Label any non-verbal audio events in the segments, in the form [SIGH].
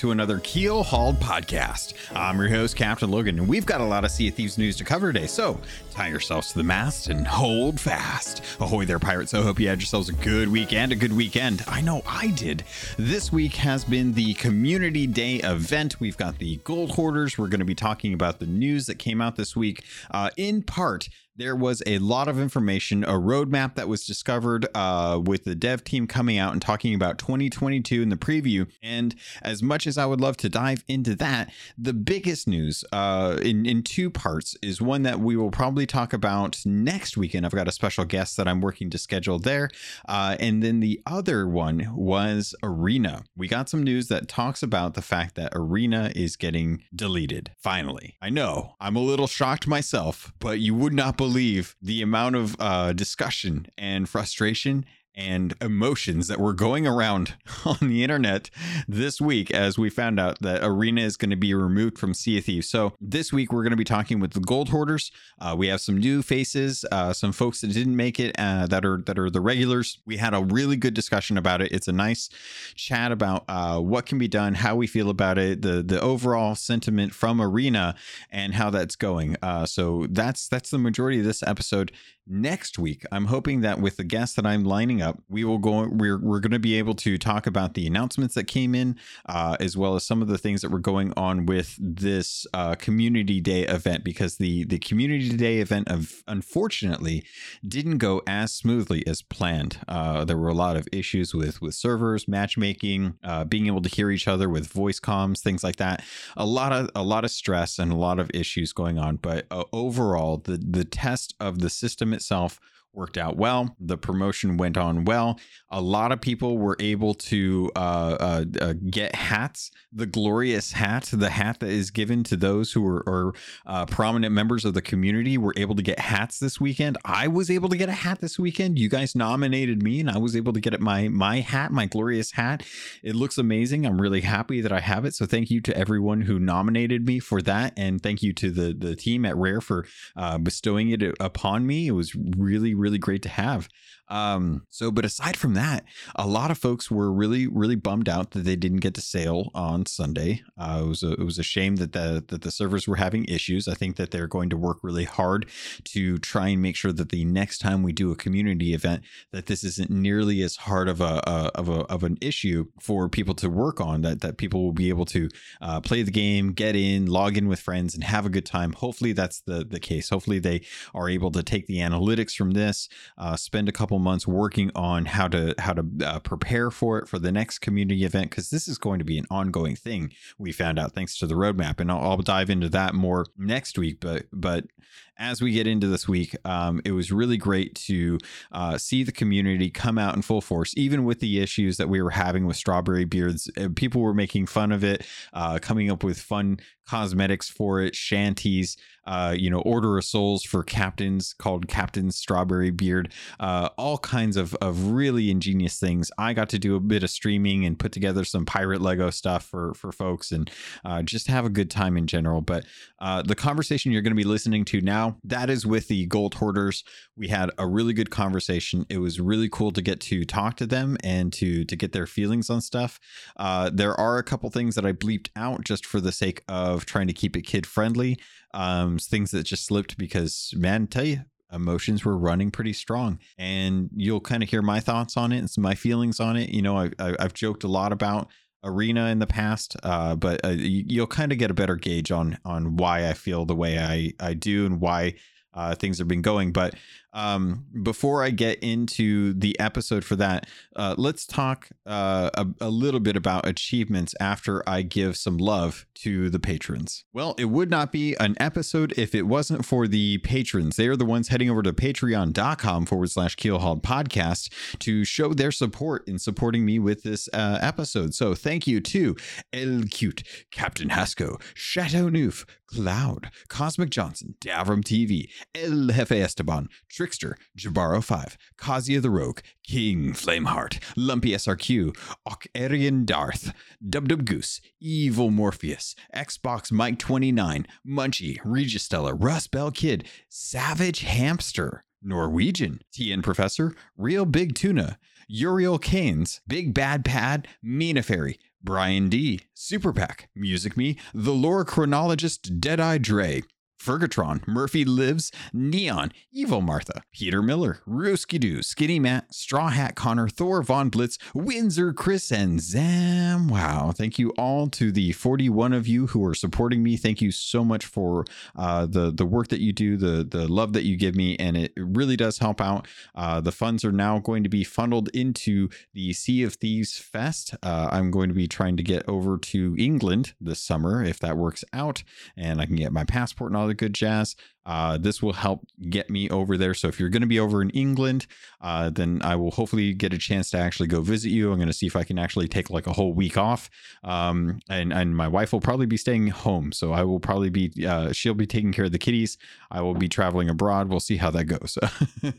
to another Keel Hauled podcast. I'm your host, Captain Logan, and we've got a lot of Sea of Thieves news to cover today, so tie yourselves to the mast and hold fast. Ahoy there, pirates. I hope you had yourselves a good weekend, a good weekend. I know I did. This week has been the Community Day event. We've got the Gold Hoarders. We're going to be talking about the news that came out this week, uh, in part there was a lot of information, a roadmap that was discovered uh, with the dev team coming out and talking about 2022 in the preview. And as much as I would love to dive into that, the biggest news uh, in, in two parts is one that we will probably talk about next weekend. I've got a special guest that I'm working to schedule there. Uh, and then the other one was Arena. We got some news that talks about the fact that Arena is getting deleted. Finally. I know I'm a little shocked myself, but you would not believe the amount of uh, discussion and frustration and emotions that were going around [LAUGHS] on the internet this week as we found out that Arena is going to be removed from Sea of Thieves. So this week we're going to be talking with the Gold Hoarders. Uh, we have some new faces, uh, some folks that didn't make it uh, that are that are the regulars. We had a really good discussion about it. It's a nice chat about uh, what can be done, how we feel about it, the the overall sentiment from Arena, and how that's going. Uh, so that's that's the majority of this episode next week i'm hoping that with the guests that i'm lining up we will go we're, we're going to be able to talk about the announcements that came in uh, as well as some of the things that were going on with this uh, community day event because the the community day event of unfortunately didn't go as smoothly as planned. Uh, there were a lot of issues with with servers matchmaking uh, being able to hear each other with voice comms things like that. A lot of a lot of stress and a lot of issues going on but uh, overall the the test of the system itself worked out well. The promotion went on well. A lot of people were able to uh, uh, uh, get hats. The glorious hat, the hat that is given to those who are, are uh, prominent members of the community, were able to get hats this weekend. I was able to get a hat this weekend. You guys nominated me, and I was able to get it my my hat, my glorious hat. It looks amazing. I'm really happy that I have it. So thank you to everyone who nominated me for that, and thank you to the the team at Rare for uh, bestowing it upon me. It was really really great to have. Um, so, but aside from that, a lot of folks were really, really bummed out that they didn't get to sail on Sunday. Uh, it was a, it was a shame that the that the servers were having issues. I think that they're going to work really hard to try and make sure that the next time we do a community event, that this isn't nearly as hard of a, a of a of an issue for people to work on. That that people will be able to uh, play the game, get in, log in with friends, and have a good time. Hopefully, that's the the case. Hopefully, they are able to take the analytics from this, uh, spend a couple months working on how to how to uh, prepare for it for the next community event because this is going to be an ongoing thing. We found out thanks to the roadmap, and I'll, I'll dive into that more next week. But but as we get into this week, um, it was really great to uh, see the community come out in full force, even with the issues that we were having with strawberry beards. Uh, people were making fun of it, uh, coming up with fun cosmetics for it, shanties, uh, you know, Order of Souls for captains called Captain Strawberry Beard, uh, all kinds of, of really ingenious things. I got to do a bit of streaming and put together some pirate Lego stuff for, for folks and uh, just have a good time in general. But the conversation you're going to be listening to now, that is with the Gold Hoarders. We had a really good conversation. It was really cool to get to talk to them and to to get their feelings on stuff. Uh, there are a couple things that I bleeped out just for the sake of trying to keep it kid friendly. Um, things that just slipped because, man, tell you, emotions were running pretty strong and you'll kind of hear my thoughts on it and my feelings on it you know I, I, have joked a lot about arena in the past uh, but uh, you'll kind of get a better gauge on on why i feel the way i i do and why uh, things have been going but um, before I get into the episode for that, uh, let's talk uh, a, a, little bit about achievements after I give some love to the patrons. Well, it would not be an episode if it wasn't for the patrons. They are the ones heading over to patreon.com forward slash keelhauled podcast to show their support in supporting me with this uh, episode. So thank you to El Cute, Captain Hasco, Chateau Neuf, Cloud, Cosmic Johnson, Davram TV, El Jefe Esteban, Trickster, Jabaro 5, Kazia the Rogue, King Flameheart, Lumpy SRQ, Okarian Darth, Dub Dub Goose, Evil Morpheus, Xbox Mike 29, Munchie, Registella, Rust Bell Kid, Savage Hamster, Norwegian, TN Professor, Real Big Tuna, Uriel Keynes, Big Bad Pad, Mina Fairy, Brian D, Super Pack, Music Me, The Lore Chronologist, Deadeye Dre, Fergatron, Murphy Lives, Neon, Evil Martha, Peter Miller, Rooski Doo, Skinny Matt, Straw Hat Connor, Thor Von Blitz, Windsor Chris, and Zam. Wow. Thank you all to the 41 of you who are supporting me. Thank you so much for uh, the, the work that you do, the, the love that you give me, and it really does help out. Uh, the funds are now going to be funneled into the Sea of Thieves Fest. Uh, I'm going to be trying to get over to England this summer if that works out, and I can get my passport and all the good jazz. Uh, this will help get me over there. So if you're going to be over in England, uh, then I will hopefully get a chance to actually go visit you. I'm going to see if I can actually take like a whole week off. Um, and and my wife will probably be staying home, so I will probably be uh, she'll be taking care of the kitties. I will be traveling abroad. We'll see how that goes.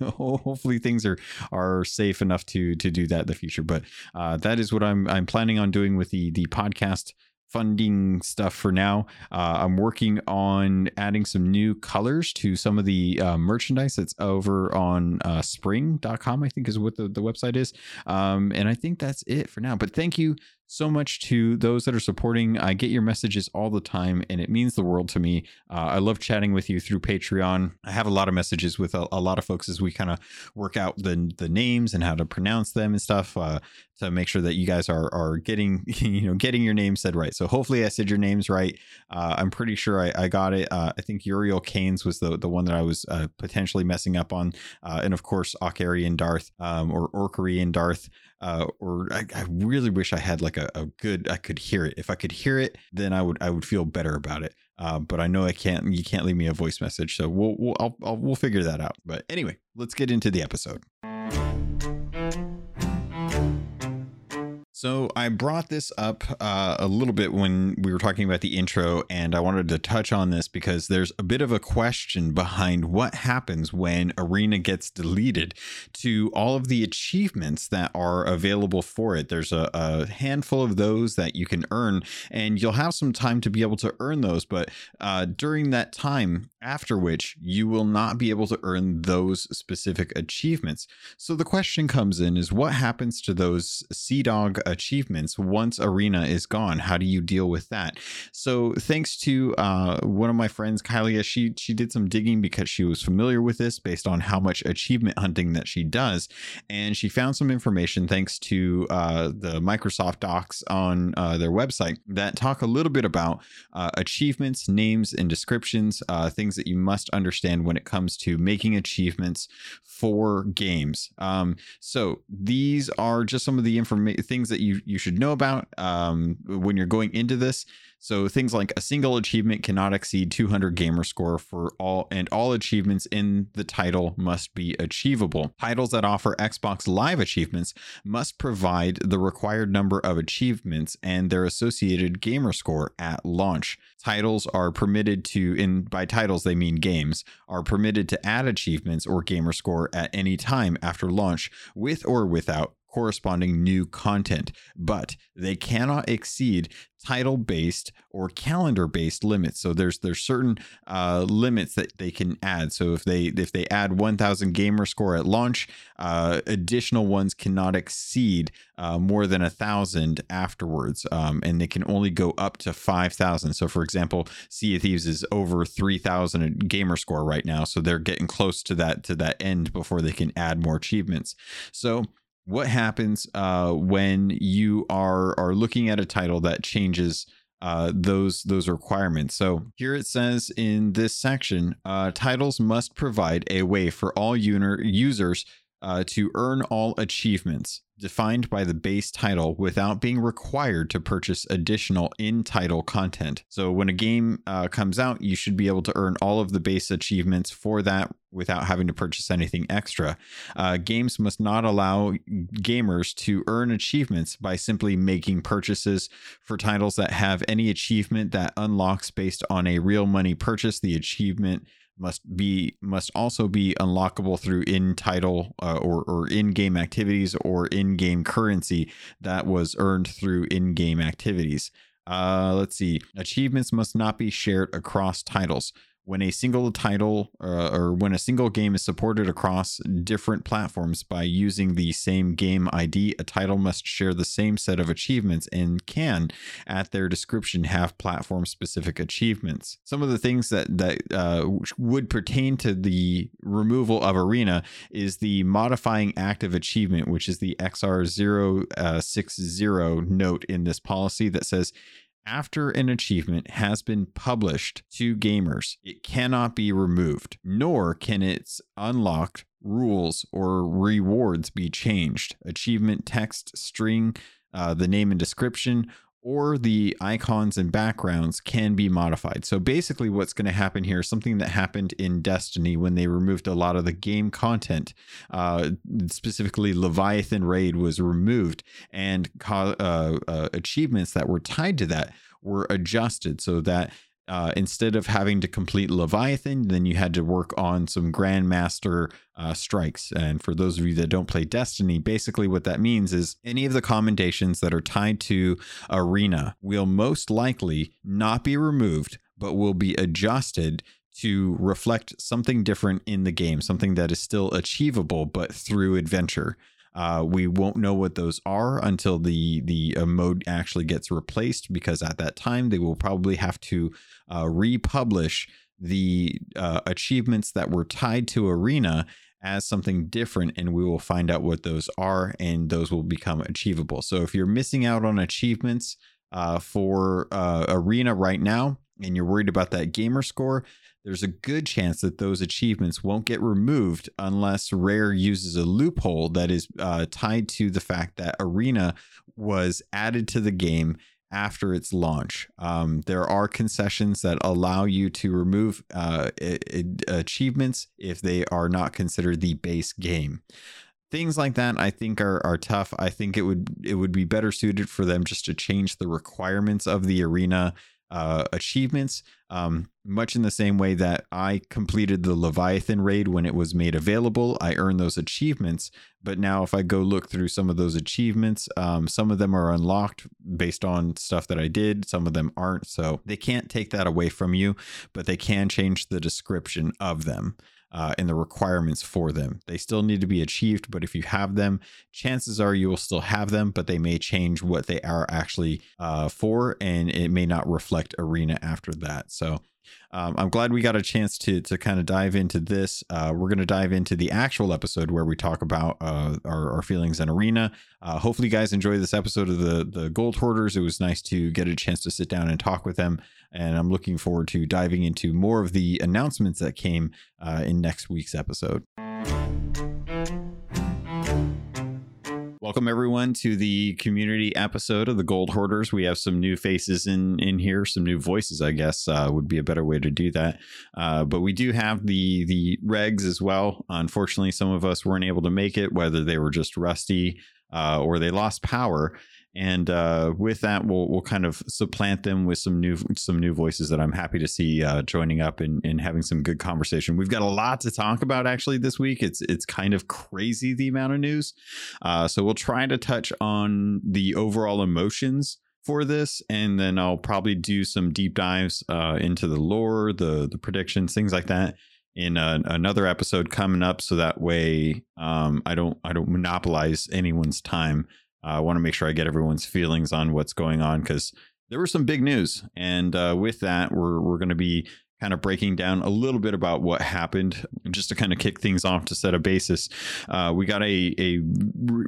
[LAUGHS] hopefully things are are safe enough to to do that in the future. But uh, that is what I'm I'm planning on doing with the the podcast funding stuff for now. Uh, I'm working on adding some new colors to some of the uh, merchandise that's over on uh, spring.com, I think is what the, the website is. Um, and I think that's it for now. But thank you so much to those that are supporting. I get your messages all the time, and it means the world to me. Uh, I love chatting with you through Patreon. I have a lot of messages with a, a lot of folks as we kind of work out the the names and how to pronounce them and stuff uh, to make sure that you guys are are getting [LAUGHS] you know getting your name said right. So hopefully I said your names right. Uh, I'm pretty sure I, I got it. Uh, I think Uriel Keynes was the the one that I was uh, potentially messing up on, uh, and of course Okarian Darth um, or Orkarian Darth uh, or I, I, really wish I had like a, a, good I could hear it. If I could hear it, then I would I would feel better about it. Uh, but I know I can't. You can't leave me a voice message, so we'll we'll I'll, I'll, we'll figure that out. But anyway, let's get into the episode. So I brought this up uh, a little bit when we were talking about the intro, and I wanted to touch on this because there's a bit of a question behind what happens when Arena gets deleted to all of the achievements that are available for it. There's a, a handful of those that you can earn, and you'll have some time to be able to earn those. But uh, during that time, after which you will not be able to earn those specific achievements. So the question comes in is what happens to those Sea Dog achievements once Arena is gone? How do you deal with that? So thanks to uh, one of my friends, Kylia, she she did some digging because she was familiar with this based on how much achievement hunting that she does, and she found some information thanks to uh, the Microsoft docs on uh, their website that talk a little bit about uh, achievements, names, and descriptions, uh, things things that you must understand when it comes to making achievements for games. Um, so these are just some of the information things that you you should know about um, when you're going into this. So things like a single achievement cannot exceed 200 gamer score for all and all achievements in the title must be achievable. Titles that offer Xbox Live achievements must provide the required number of achievements and their associated gamer score at launch. Titles are permitted to in by titles they mean games are permitted to add achievements or gamer score at any time after launch with or without corresponding new content, but they cannot exceed title based or calendar based limits. So there's there's certain uh, limits that they can add. So if they if they add 1000 gamer score at launch uh, additional ones cannot exceed uh, more than a thousand afterwards um, and they can only go up to 5000 so for example sea of thieves is over 3000 gamer score right now so they're getting close to that to that end before they can add more achievements. So what happens uh, when you are are looking at a title that changes uh, those those requirements. So here it says in this section, uh, titles must provide a way for all users uh, to earn all achievements defined by the base title without being required to purchase additional in title content. So when a game uh, comes out, you should be able to earn all of the base achievements for that without having to purchase anything extra. Uh, games must not allow gamers to earn achievements by simply making purchases for titles that have any achievement that unlocks based on a real money purchase. The achievement must be must also be unlockable through in title uh, or or in game activities or in game currency that was earned through in game activities. Uh, let's see. Achievements must not be shared across titles. When a single title uh, or when a single game is supported across different platforms by using the same game ID, a title must share the same set of achievements and can, at their description, have platform specific achievements. Some of the things that that uh, would pertain to the removal of Arena is the modifying active achievement, which is the XR060 note in this policy that says after an achievement has been published to gamers, it cannot be removed, nor can its unlocked rules or rewards be changed. Achievement text, string, uh, the name and description, or the icons and backgrounds can be modified. So basically, what's going to happen here is something that happened in Destiny when they removed a lot of the game content. Uh, specifically, Leviathan Raid was removed, and uh, uh, achievements that were tied to that were adjusted so that uh, instead of having to complete Leviathan, then you had to work on some Grandmaster uh, strikes. And for those of you that don't play Destiny, basically what that means is any of the commendations that are tied to Arena will most likely not be removed, but will be adjusted to reflect something different in the game, something that is still achievable, but through adventure. Uh, we won't know what those are until the the mode actually gets replaced because at that time they will probably have to uh, republish the uh, achievements that were tied to Arena as something different and we will find out what those are and those will become achievable. So if you're missing out on achievements uh, for uh, Arena right now and you're worried about that gamer score, there's a good chance that those achievements won't get removed unless Rare uses a loophole that is uh, tied to the fact that Arena was added to the game after its launch. Um, there are concessions that allow you to remove uh, achievements if they are not considered the base game things like that i think are are tough i think it would it would be better suited for them just to change the requirements of the arena uh, achievements, um, much in the same way that I completed the Leviathan raid when it was made available. I earned those achievements, but now if I go look through some of those achievements, um, some of them are unlocked based on stuff that I did, some of them aren't. So they can't take that away from you, but they can change the description of them uh, and the requirements for them. They still need to be achieved, but if you have them, chances are you will still have them, but they may change what they are actually uh, for, and it may not reflect Arena after that. So um, I'm glad we got a chance to to kind of dive into this. Uh, we're going to dive into the actual episode where we talk about uh, our, our, feelings in Arena. Uh, hopefully, you guys enjoy this episode of the the Gold Hoarders. It was nice to get a chance to sit down and talk with them, and I'm looking forward to diving into more of the announcements that came uh, in next week's episode. Welcome everyone to the community episode of the Gold Hoarders. We have some new faces in in here, some new voices, I guess uh, would be a better way to do that. Uh, but we do have the the regs as well. Unfortunately, some of us weren't able to make it, whether they were just rusty uh, or they lost power and uh, with that we'll we'll kind of supplant them with some new some new voices that I'm happy to see uh, joining up and, and having some good conversation. We've got a lot to talk about actually this week. It's it's kind of crazy the amount of news, uh, so we'll try to touch on the overall emotions for this, and then I'll probably do some deep dives uh, into the lore, the the predictions, things like that in a, another episode coming up so that way um, I don't I don't monopolize anyone's time I want to make sure I get everyone's feelings on what's going on because there was some big news, and uh, with that, we're we're going to be kind of breaking down a little bit about what happened, just to kind of kick things off to set a basis. Uh, we got a a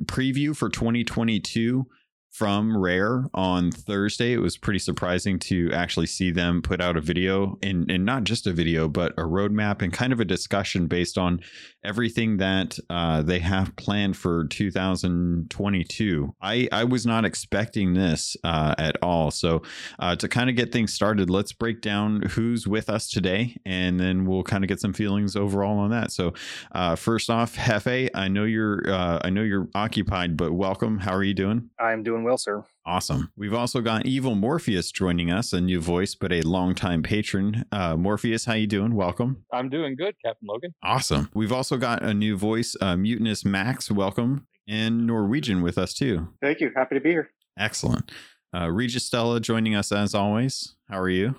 preview for 2022 from Rare on Thursday. It was pretty surprising to actually see them put out a video and, and not just a video, but a roadmap and kind of a discussion based on everything that uh, they have planned for 2022. I, I was not expecting this uh, at all. So, uh, to kind of get things started, let's break down who's with us today and then we'll kind of get some feelings overall on that. So, uh, first off, Jefe, I know you're uh, I know you're occupied, but welcome. How are you doing? I'm doing well, sir. Awesome. We've also got Evil Morpheus joining us, a new voice, but a longtime patron. Uh, Morpheus, how you doing? Welcome. I'm doing good, Captain Logan. Awesome. We've also got a new voice, uh, Mutinous Max. Welcome. And Norwegian with us too. Thank you. Happy to be here. Excellent. Uh, Regis Stella joining us as always. How are you?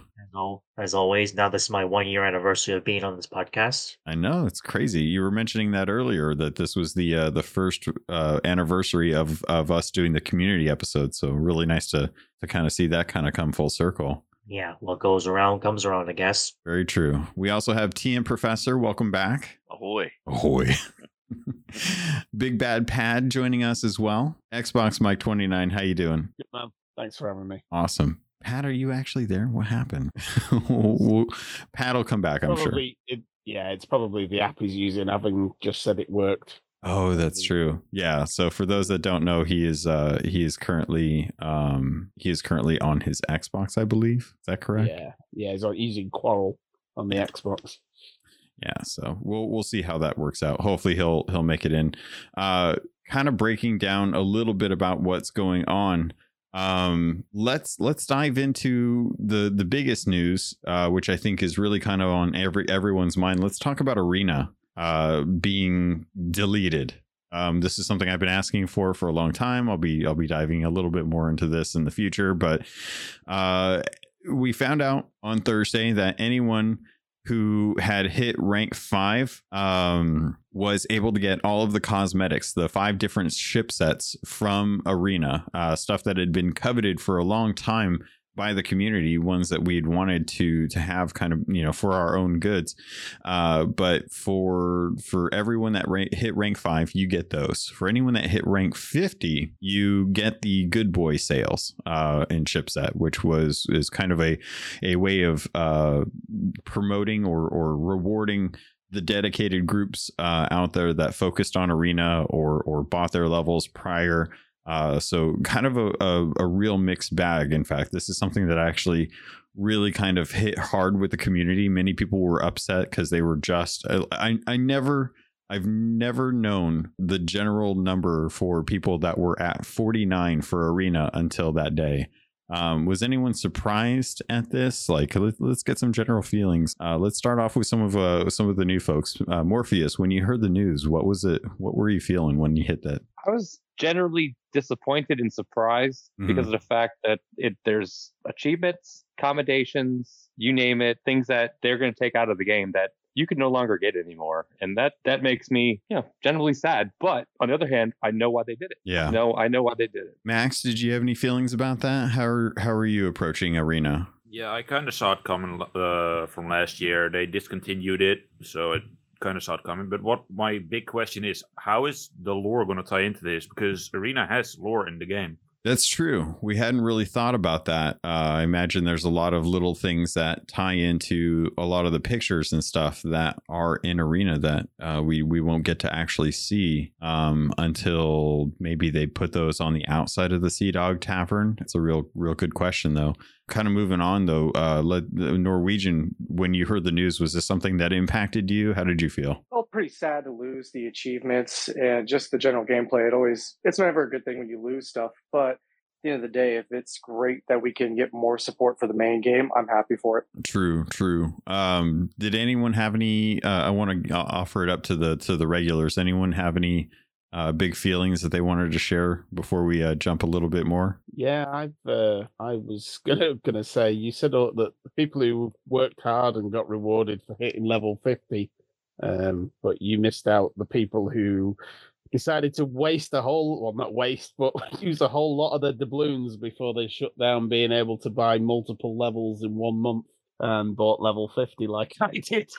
As always, now this is my one year anniversary of being on this podcast. I know it's crazy. You were mentioning that earlier that this was the uh, the first uh, anniversary of of us doing the community episode. So really nice to to kind of see that kind of come full circle. Yeah, what goes around comes around, I guess. Very true. We also have TM Professor. Welcome back. Ahoy. Ahoy. [LAUGHS] Big Bad Pad joining us as well. Xbox Mike 29. How you doing? Good man. Thanks for having me. Awesome. Pat, are you actually there? What happened? [LAUGHS] Pat will come back, I'm probably, sure. It, yeah, it's probably the app he's using, having just said it worked. Oh, that's true. Yeah. So for those that don't know, he is uh he is currently um he is currently on his Xbox, I believe. Is that correct? Yeah. Yeah, he's on using Quarrel on the Xbox. Yeah, so we'll we'll see how that works out. Hopefully he'll he'll make it in. Uh kind of breaking down a little bit about what's going on um let's let's dive into the the biggest news uh which i think is really kind of on every everyone's mind. Let's talk about arena uh being deleted. Um this is something i've been asking for for a long time. I'll be i'll be diving a little bit more into this in the future but uh we found out on thursday that anyone who had hit rank five um, was able to get all of the cosmetics, the five different ship sets from Arena, uh, stuff that had been coveted for a long time by the community, ones that we'd wanted to to have kind of you know for our own goods. Uh, but for for everyone that hit rank five, you get those. For anyone that hit rank fifty, you get the good boy sails uh, in ship set, which was is kind of a a way of uh, promoting or or rewarding the dedicated groups uh, out there that focused on arena or or bought their levels prior uh, so [LAUGHS] kind of a, a, a real mixed bag. In fact, this is something that actually really kind of hit hard with the community. Many people were upset because they were just I, I never I've never known the general number for people that were at 49 for arena until that day. Um, was anyone surprised at this? Like, let, us get some general feelings. Uh, let's start off with some of uh, some of the new folks. Uh, Morpheus, when you heard the news, what was it? What were you feeling when you hit that? I was generally disappointed and surprised mm-hmm. because of the fact that it there's achievements, accommodations, you name it, things that they're going to take out of the game that you can no longer get anymore. And that that makes me, you know, generally sad. But on the other hand, I know why they did it. Yeah. No, I know why they did it. Max, did you have any feelings about that? How are, how are you approaching Arena? Yeah, I kind of saw it coming uh, from last year. They discontinued it, so it kind of saw it coming. But what my big question is, how is the lore going to tie into this? Because Arena has lore in the game. That's true. We hadn't really thought about that. Uh, I imagine there's a lot of little things that tie into a lot of the pictures and stuff that are in Arena that uh, we we won't get to actually see um, until maybe they put those on the outside of the Sea Dog Tavern. It's a real real good question though. Kind of moving on though, uh, let, Norwegian. When you heard the news, was this something that impacted you? How did you feel? Well, pretty sad to lose the achievements and just the general gameplay. It always it's never a good thing when you lose stuff, but at the end of the day, if it's great that we can get more support for the main game, I'm happy for it. True, true. Um, did anyone have any? Uh, I want to offer it up to the to the regulars. Anyone have any uh, big feelings that they wanted to share before we uh, jump a little bit more? Yeah, I've uh, I was [LAUGHS] gonna gonna say you said that the people who worked hard and got rewarded for hitting level fifty, um, but you missed out the people who decided to waste a whole well not waste [LAUGHS] but use a whole lot of the doubloons before they shut down being able to buy multiple levels in one month and bought level 50 like [LAUGHS] I did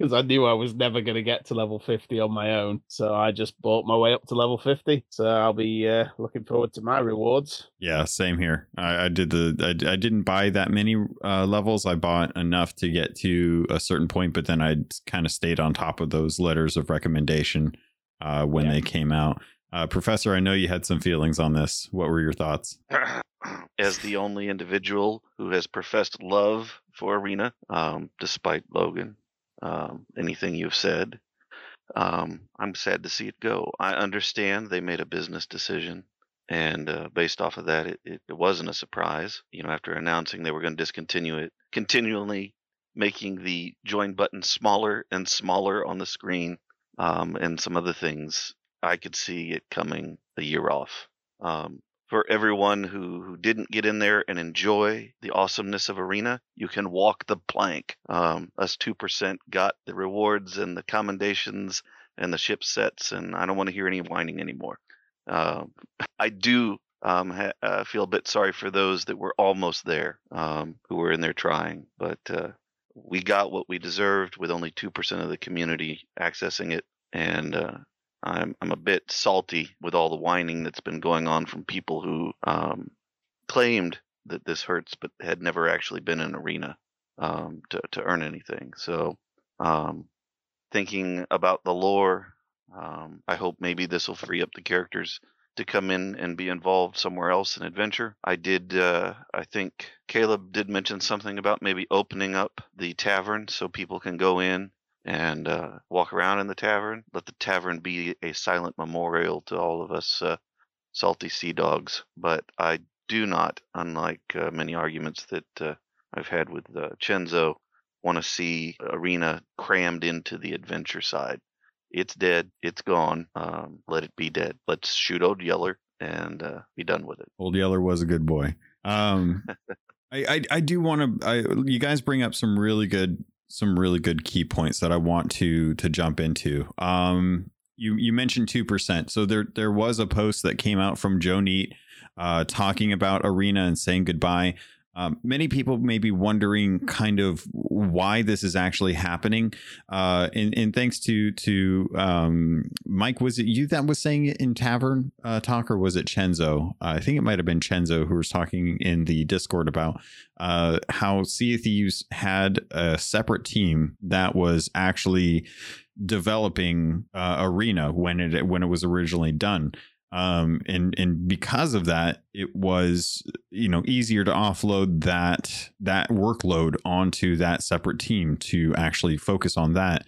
because I knew I was never going to get to level 50 on my own. So I just bought my way up to level 50. So I'll be uh, looking forward to my rewards. Yeah, same here. I, I did the, I, I, didn't buy that many uh, levels. I bought enough to get to a certain point, but then I kind of stayed on top of those letters of recommendation uh, when yeah. they came out. Uh, Professor, I know you had some feelings on this. What were your thoughts? [CLEARS THROAT] As the only individual who has professed love for Arena, um, despite Logan, um, anything you've said. Um, I'm sad to see it go. I understand they made a business decision, and uh, based off of that, it, it, it, wasn't a surprise. You know, after announcing they were going to discontinue it, continually making the join button smaller and smaller on the screen, um, and some other things, I could see it coming a year off. Um, for everyone who, who didn't get in there and enjoy the awesomeness of Arena, you can walk the plank. Um, us 2% got the rewards and the commendations and the ship sets, and I don't want to hear any whining anymore. Um, [LAUGHS] I do um, ha- uh, feel a bit sorry for those that were almost there, um, who were in there trying, but uh, we got what we deserved with only 2% of the community accessing it. And uh, I'm, I'm a bit salty with all the whining that's been going on from people who um, claimed that this hurts, but had never actually been in arena um, to, to earn anything. So, um, thinking about the lore, um, I hope maybe this will free up the characters to come in and be involved somewhere else in adventure. I did, uh, I think Caleb did mention something about maybe opening up the tavern so people can go in and uh, walk around in the tavern. Let the tavern be a silent memorial to all of us uh, salty sea dogs. But I do not, unlike uh, many arguments that uh, I've had with uh, Chenzo, want to see Arena crammed into the adventure side. It's dead. It's gone. Um, let it be dead. Let's shoot Old Yeller and uh, be done with it. Old Yeller was a good boy. Um, [LAUGHS] I, I, I do want to. You guys bring up some really good some really good key points that I want to to jump into. Um, you you mentioned two percent, so there there was a post that came out from Joe Neate uh, talking about Arena and saying goodbye. Um, many people may be wondering kind of why this is actually happening. Uh, and, and thanks to to um, Mike, was it you that was saying it in Tavern uh, Talk, or was it Chenzo? Uh, I think it might have been Chenzo who was talking in the Discord about uh, how Sea of Thieves had a separate team that was actually developing uh, Arena when it when it was originally done um, and and because of that, it was you know easier to offload that that workload onto that separate team to actually focus on that.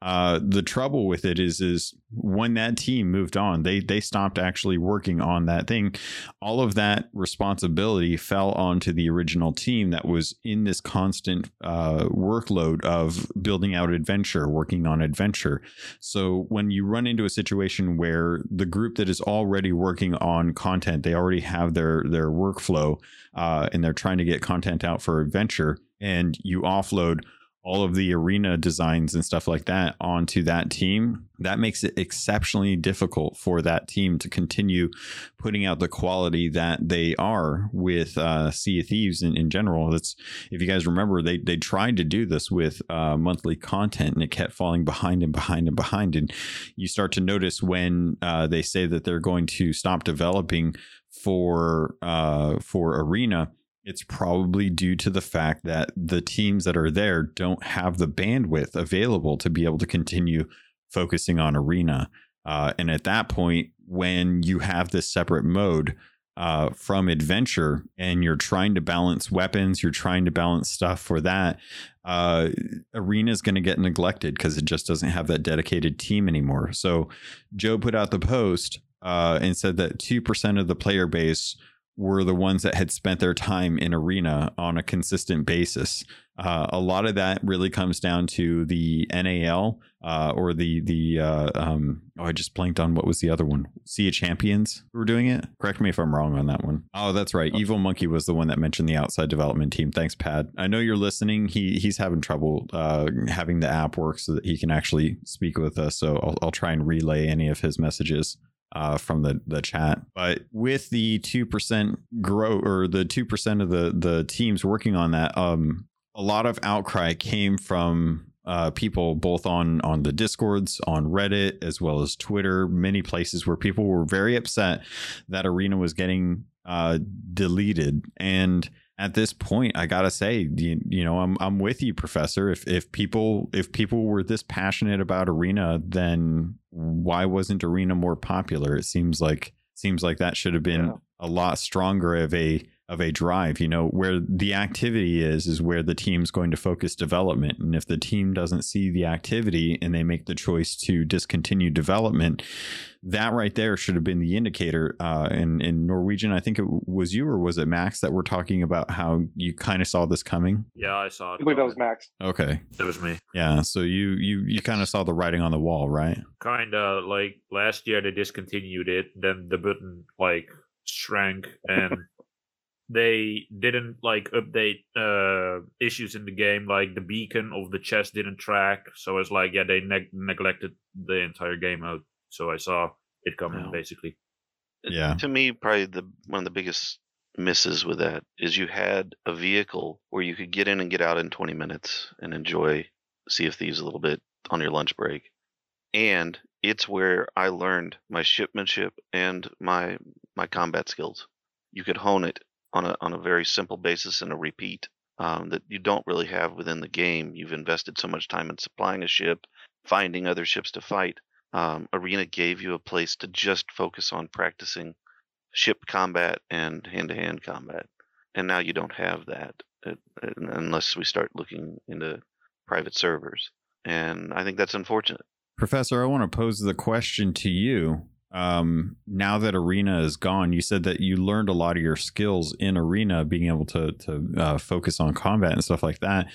Uh, the trouble with it is is when that team moved on, they they stopped actually working on that thing. All of that responsibility fell onto the original team that was in this constant uh, workload of building out adventure, working on adventure. So when you run into a situation where the group that is already working on content. They already have their their workflow, uh, and they're trying to get content out for adventure. And you offload all of the arena designs and stuff like that onto that team, that makes it exceptionally difficult for that team to continue putting out the quality that they are with uh, Sea of Thieves in, in general. That's if you guys remember, they they tried to do this with uh, monthly content, and it kept falling behind and behind and behind. And you start to notice when uh, they say that they're going to stop developing for uh, for Arena it's probably due to the fact that the teams that are there don't have the bandwidth available to be able to continue focusing on arena. Uh, and at that point, when you have this separate mode uh, from adventure and you're trying to balance weapons, you're trying to balance stuff for that, uh, arena is going to get neglected because it just doesn't have that dedicated team anymore. So Joe put out the post uh, and said that 2% of the player base were the ones that had spent their time in arena on a consistent basis. Uh, a lot of that really comes down to the NAL uh, or the the uh, um, oh I just blanked on what was the other one Sea of Champions who were doing it. Correct me if I'm wrong on that one. Oh, that's right. Evil Monkey was the one that mentioned the outside development team. Thanks, Pad. I know you're listening. He he's having trouble uh, having the app work so that he can actually speak with us. So I'll, I'll try and relay any of his messages uh, from the the chat. But with the two percent grow or the two percent of the the teams working on that, um, a lot of outcry came from uh, people both on on the discords on reddit as well as twitter many places where people were very upset that arena was getting uh, deleted and at this point i gotta say you, you know i'm i'm with you professor if if people if people were this passionate about arena then why wasn't arena more popular it seems like seems like that should have been yeah. a lot stronger of a of a drive you know where the activity is is where the team's going to focus development. And if the team doesn't see the activity and they make the choice to discontinue development that right there should have been the indicator. Uh in in norwegian i think it was you or was it max that we're talking about how you kind of saw this coming? Yeah i saw it i believe that was max. Okay. That was me. Yeah so you you you kind of saw the writing on the wall right? Kind of like last year they discontinued it then the button like shrank and they didn't like update uh issues in the game like the beacon of the chest didn't track so it's like yeah they neg- neglected the entire game mode so i saw it coming Wow. basically Yeah. To me, probably the one of the biggest misses with that is you had a vehicle where you could get in and get out in 20 minutes and enjoy Sea of Thieves a little bit on your lunch break. And it's where I learned my shipmanship and my my combat skills. You could hone it on a on a very simple basis and a repeat um, that you don't really have within the game. You've invested so much time in supplying a ship, finding other ships to fight. Um, Arena gave you a place to just focus on practicing ship combat and hand-to-hand combat, and now you don't have that uh, un- unless we start looking into private servers. And I think that's unfortunate. Professor, I want to pose the question to you. Um, now that Arena is gone, you said that you learned a lot of your skills in Arena, being able to to uh, focus on combat and stuff like that.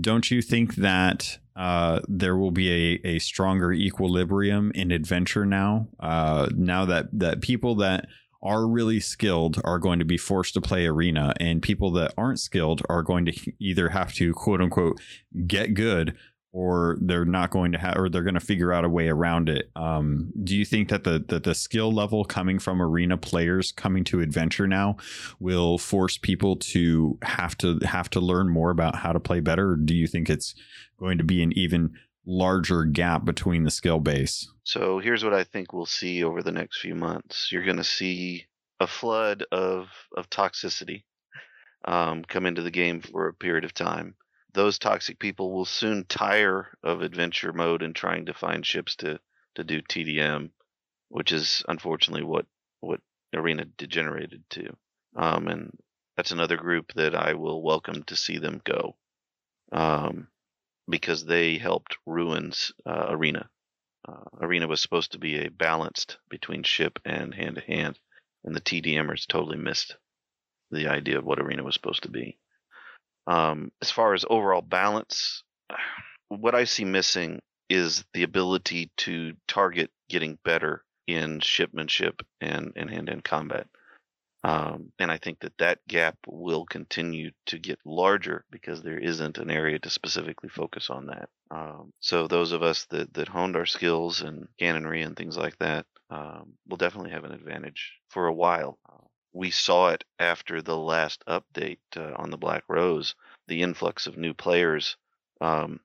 Don't you think that uh, there will be a, a stronger equilibrium in adventure now? Uh, now that that people that are really skilled are going to be forced to play arena and people that aren't skilled are going to either have to quote unquote get good or they're not going to have or they're going to figure out a way around it um, do you think that the that the skill level coming from arena players coming to adventure now will force people to have to have to learn more about how to play better or do you think it's going to be an even larger gap between the skill base So here's what I think we'll see over the next few months. You're going to see a flood of of toxicity um, come into the game for a period of time. Those toxic people will soon tire of adventure mode and trying to find ships to to do TDM, which is unfortunately what what Arena degenerated to. Um, and that's another group that I will welcome to see them go, um, because they helped ruins uh, Arena. Uh, Arena was supposed to be a balanced between ship and hand to hand, and the TDMers totally missed the idea of what Arena was supposed to be. Um, as far as overall balance, what I see missing is the ability to target getting better in shipmanship and and hand to hand combat. Um, and I think that that gap will continue to get larger because there isn't an area to specifically focus on that. Um, so those of us that, that honed our skills and cannonry and things like that um, will definitely have an advantage for a while. We saw it after the last update uh, on the Black Rose, the influx of new players um,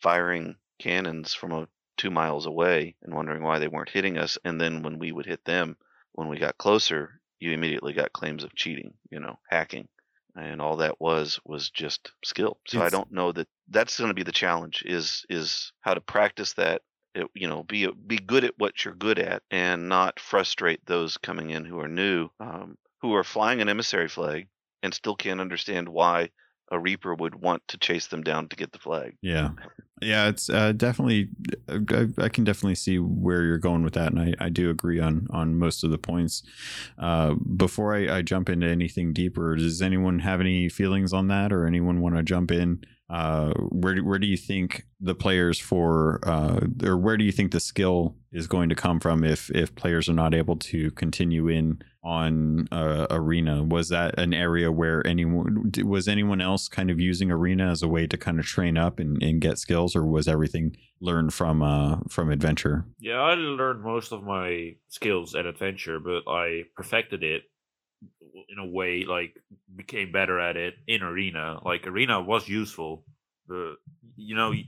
firing cannons from a, two miles away and wondering why they weren't hitting us. And then when we would hit them, when we got closer, you immediately got claims of cheating, you know, hacking. And all that was was just skill. So I don't know that that's going to be the challenge is is how to practice that it, you know be be good at what you're good at and not frustrate those coming in who are new um, who are flying an emissary flag and still can't understand why a reaper would want to chase them down to get the flag Yeah, [LAUGHS] yeah, it's uh, definitely. I, I can definitely see where you're going with that, and I, I do agree on on most of the points. Uh, before I, I jump into anything deeper, does anyone have any feelings on that, or anyone want to jump in? Uh, where do, where do you think the players for, uh, or where do you think the skill is going to come from if if players are not able to continue in on uh, arena? Was that an area where anyone was anyone else kind of using arena as a way to kind of train up and, and get skills, or was everything learned from uh from adventure? Yeah, I learned most of my skills at adventure, but I perfected it in a way like became better at it in arena. Like arena was useful, but you know you,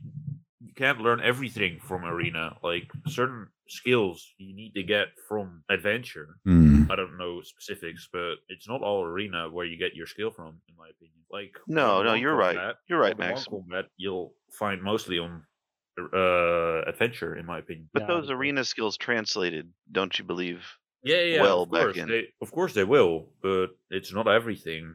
you can't learn everything from arena. Like certain skills you need to get from adventure. Hmm. I don't know specifics, but it's not all arena where you get your skill from, in my opinion. Like No, no, you're right. You're right, all the one Max. combat you'll find mostly on uh adventure, in my opinion. but Yeah, those arena skills translated don't you believe Yeah, yeah, well of back course. in. They, of course they will, but it's not everything.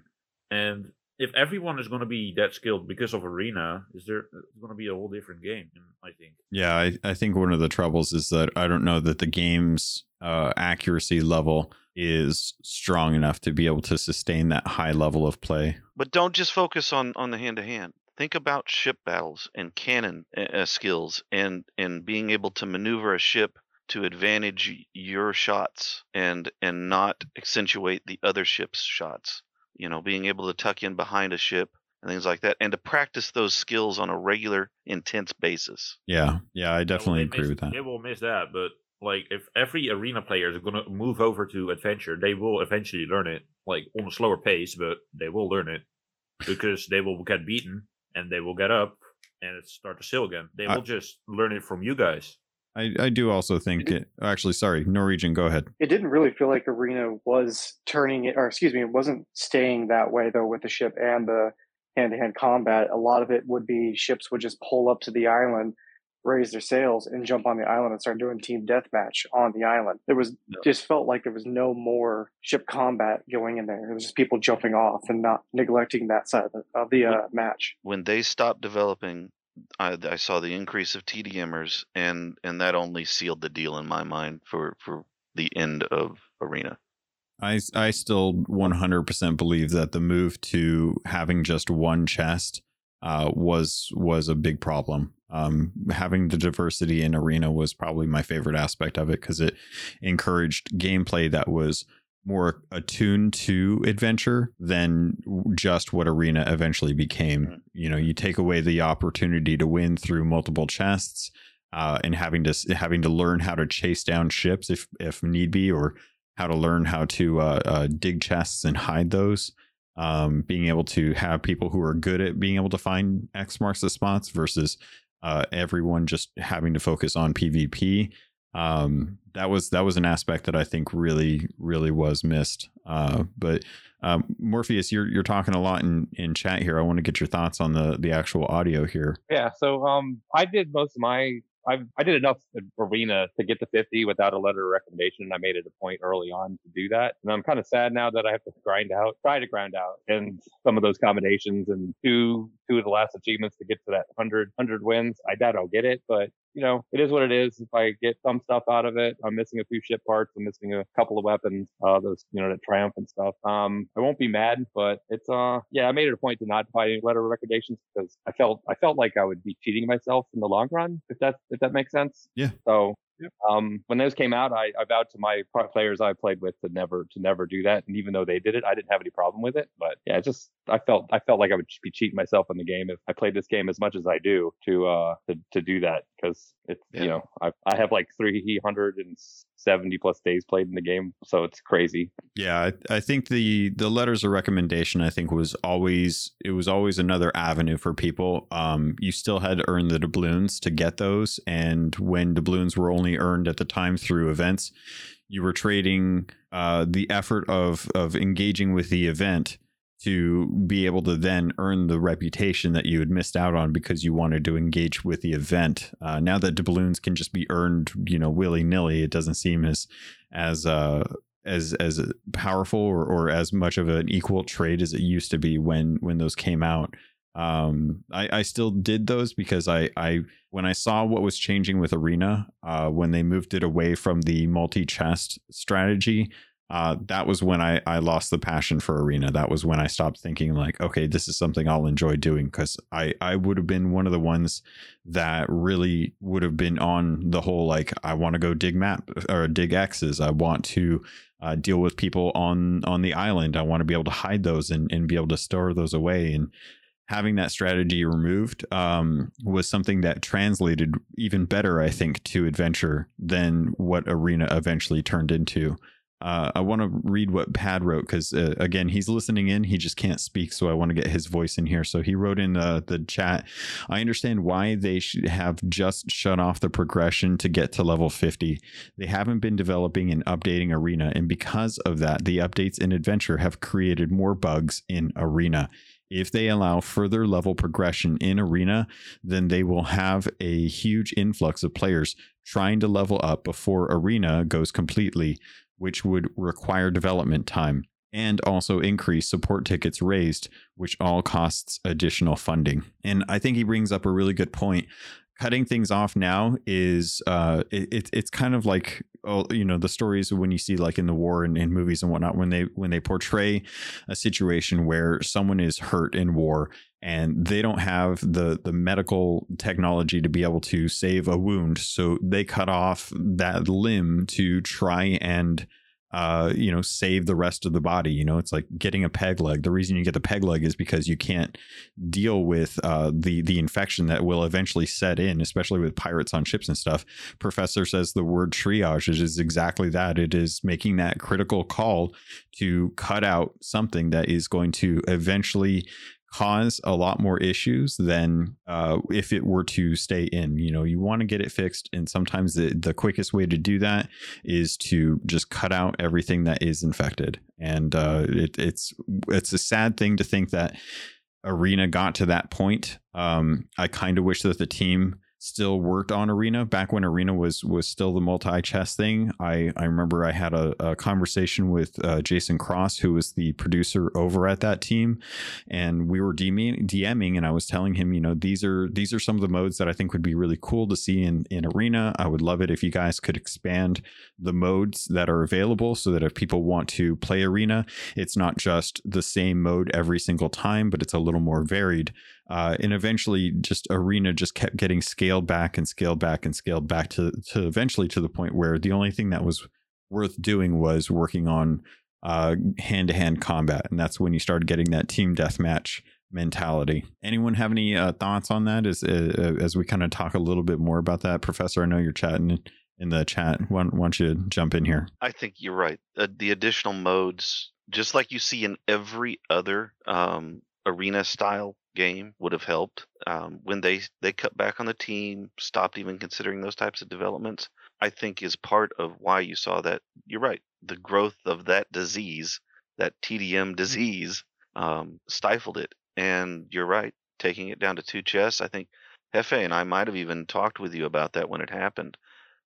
And if everyone is going to be that skilled because of arena, is there going to be a whole different game? I think. Yeah, I, I think one of the troubles is that I don't know that the game's uh, accuracy level is strong enough to be able to sustain that high level of play. But don't just focus on on the hand to hand. Think about ship battles and cannon uh, uh, skills and and being able to maneuver a ship to advantage your shots and and not accentuate the other ship's shots. You know, being able to tuck in behind a ship and things like that, and to practice those skills on a regular, intense basis. Yeah, yeah, I definitely They agree miss- with that. They will miss that, but like if every arena player is going to move over to adventure, they will eventually learn it, like on a slower pace, but they will learn it because they will get beaten and they will get up and start to sail again. They I- will just learn it from you guys. I, I do also think it. Actually, sorry, Norwegian. Go ahead. It didn't really feel like Arena was turning it, or excuse me, it wasn't staying that way though with the ship and the hand to hand combat. A lot of it would be ships would just pull up to the island, raise their sails, and jump on the island and start doing team deathmatch on the island. There was just felt like there was no more ship combat going in there. It was just people jumping off and not neglecting that side of the, of the uh, match. When they stopped developing, I, I saw the increase of TDMers, and and that only sealed the deal in my mind for for the end of Arena. I, I still 100% believe that the move to having just one chest uh, was was a big problem. Um, having the diversity in arena was probably my favorite aspect of it because it encouraged gameplay that was more attuned to adventure than just what arena eventually became. Mhm. You know, you take away the opportunity to win through multiple chests uh, and having to having to learn how to chase down ships if if need be, or how to learn how to uh, uh, dig chests and hide those. Um, being able to have people who are good at being able to find X marks the spots versus uh, everyone just having to focus on PvP. Um, that was that was an aspect that I think really really was missed. Uh, but um, Morpheus, you're you're talking a lot in in chat here. I want to get your thoughts on the the actual audio here. Yeah, so um, I did most of my. I I did enough arena to get to 50 without a letter of recommendation. and I made it a point early on to do that, and I'm kind of sad now that I have to grind out, try to grind out, and some of those combinations and two two of the last achievements to get to that 100 100 wins. I doubt I'll get it, but you know, it is what it is. If I get some stuff out of it, I'm missing a few ship parts. I'm missing a couple of weapons, uh, those, you know, the triumphant stuff. Um, I won't be mad, but it's, uh, yeah, I made it a point to not buy any letter of recommendations because I felt, I felt like I would be cheating myself in the long run, if that, if that makes sense. Yeah. So, um, when those came out, I, I vowed to my players I played with to never, to never do that. And even though they did it, I didn't have any problem with it. But yeah, just, I felt, I felt like I would be cheating myself in the game if I played this game as much as I do to, uh, to, to do that because it's, Yeah. you know, I, I have like 370 plus days played in the game. So it's crazy. Yeah, I, I think the the letters of recommendation I think was always it was always another avenue for people. Um, you still had to earn the doubloons to get those, and when doubloons were only earned at the time through events, you were trading uh, the effort of of engaging with the event to be able to then earn the reputation that you had missed out on because you wanted to engage with the event. Uh, now that doubloons can just be earned, you know, willy nilly, it doesn't seem as as uh, as as powerful or, or as much of an equal trade as it used to be when when those came out. Um, I, I still did those because I I when I saw what was changing with Arena, uh, when they moved it away from the multi chest strategy, uh, that was when I, I lost the passion for arena. That was when I stopped thinking like, okay, this is something I'll enjoy doing because I, I would have been one of the ones that really would have been on the whole like I want to go dig map or dig X's. I want to uh, deal with people on on the island. I want to be able to hide those and, and be able to store those away and having that strategy removed um, was something that translated even better, I think, to adventure than what arena eventually turned into. Uh, I want to read what Pad wrote because uh, again, he's listening in. He just can't speak, so I want to get his voice in here. So he wrote in uh, the chat. I understand why they should have just shut off the progression to get to level 50. They haven't been developing and updating Arena, and because of that, the updates in Adventure have created more bugs in Arena. If they allow further level progression in Arena, then they will have a huge influx of players trying to level up before Arena goes completely which would require development time and also increase support tickets raised, which all costs additional funding. And I think he brings up a really good point. Cutting things off now is uh, it, it, it's kind of like oh, you know the stories when you see like in the war and in movies and whatnot when they when they portray a situation where someone is hurt in war and they don't have the the medical technology to be able to save a wound so they cut off that limb to try and uh, you know, save the rest of the body. You know, it's like getting a peg leg. The reason you get the peg leg is because you can't deal with uh, the the infection that will eventually set in, especially with pirates on ships and stuff. Professor says the word triage is exactly that. It is making that critical call to cut out something that is going to eventually cause a lot more issues than uh, if it were to stay in. You know, you want to get it fixed, and sometimes the the quickest way to do that is to just cut out everything that is infected. And uh, it, it's it's a sad thing to think that Arena got to that point. Um, I kind of wish that the team still worked on arena. Back when arena was was still the multi chest thing i i remember i had a, a conversation with uh, jason cross who was the producer over at that team. And we were DMing, dming and i was telling him you know these are these are some of the modes that i think would be really cool to see in in arena. I would love it if you guys could expand the modes that are available so that if people want to play arena it's not just the same mode every single time but it's a little more varied uh, and eventually, just Arena just kept getting scaled back and scaled back and scaled back to to eventually to the point where the only thing that was worth doing was working on hand to hand combat, and that's when you started getting that team deathmatch mentality. Anyone have any uh, thoughts on that? As uh, as we kind of talk a little bit more about that, Professor? I know you're chatting in the chat. Why, why don't you jump in here? I think you're right. Uh, the additional modes, just like you see in every other um, arena style game would have helped. Um, when they they cut back on the team, stopped even considering those types of developments, I think is part of why you saw that. You're right. The growth of that disease, that TDM mm-hmm. disease, um, stifled it. And you're right. Taking it down to two chests, I think Jefe and I might have even talked with you about that when it happened.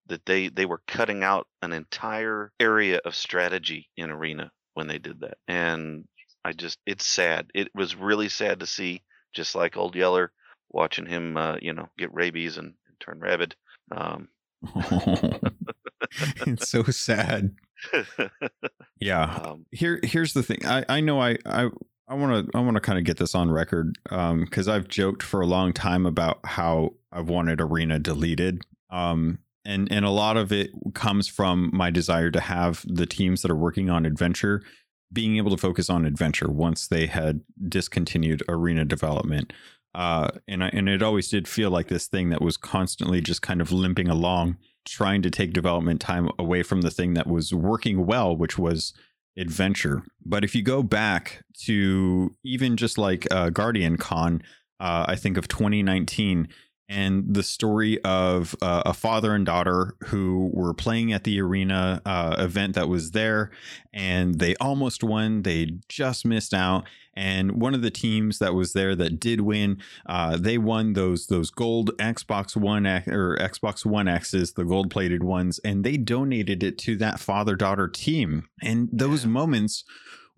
That they they were cutting out an entire area of strategy in arena when they did that, and I just it's sad. It was really sad to see just like old Yeller, watching him, uh, you know, get rabies and, and turn rabid. Um, [LAUGHS] it's so sad. [LAUGHS] yeah. Um, Here, here's the thing. I, I know I, I, I want to, I want to kind of get this on record because um, I've joked for a long time about how I've wanted Arena deleted. Um, and and a lot of it comes from my desire to have the teams that are working on adventure being able to focus on adventure once they had discontinued arena development. Uh, and I, and it always did feel like this thing that was constantly just kind of limping along, trying to take development time away from the thing that was working well, which was adventure. But if you go back to even just like uh, Guardian Con, uh, I think of 2019, and the story of uh, a father and daughter who were playing at the arena uh, event that was there and they almost won. They just missed out. And one of the teams that was there that did win uh, they won those those gold xbox one X, or xbox one x's the gold plated ones and they donated it to that father daughter team. And those yeah. moments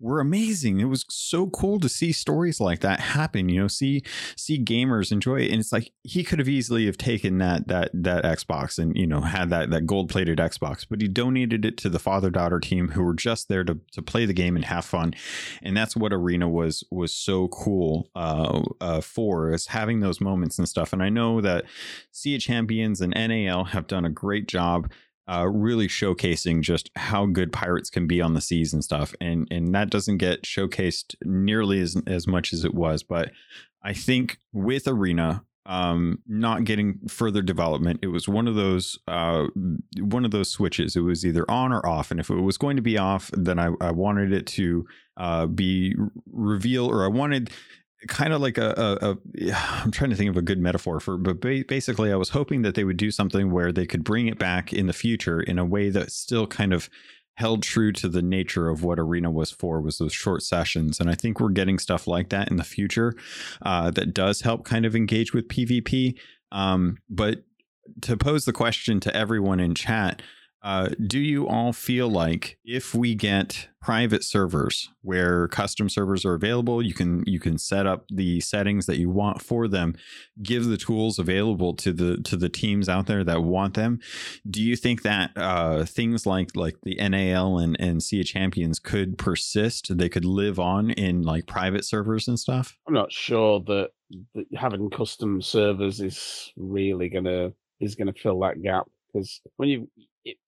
were amazing. It was so cool to see stories like that happen. You know, see see gamers enjoy it, and it's like he could have easily have taken that that that Xbox and you know had that that gold plated Xbox, but he donated it to the father daughter team who were just there to to play the game and have fun, and that's what Arena was was so cool uh, uh, for is having those moments and stuff. And I know that Sea Champions and NAL have done a great job uh, really showcasing just how good pirates can be on the seas and stuff. And and that doesn't get showcased nearly as as much as it was. But I think with Arena, um, not getting further development, it was one of those uh, one of those switches. It was either on or off. And if it was going to be off, then I, I wanted it to uh, be reveal or I wanted kind of like a, a, a I'm trying to think of a good metaphor for but basically I was hoping that they would do something where they could bring it back in the future in a way that still kind of held true to the nature of what arena was for was those short sessions and i think we're getting stuff like that in the future uh, that does help kind of engage with pvp um, but to pose the question to everyone in chat Uh, do you all feel like if we get private servers where custom servers are available, you can you can set up the settings that you want for them, give the tools available to the to the teams out there that want them. Do you think that uh, things like like the NAL and and Sea of Champions could persist? They could live on in like private servers and stuff. I'm not sure that, that having custom servers is really gonna is gonna fill that gap because when you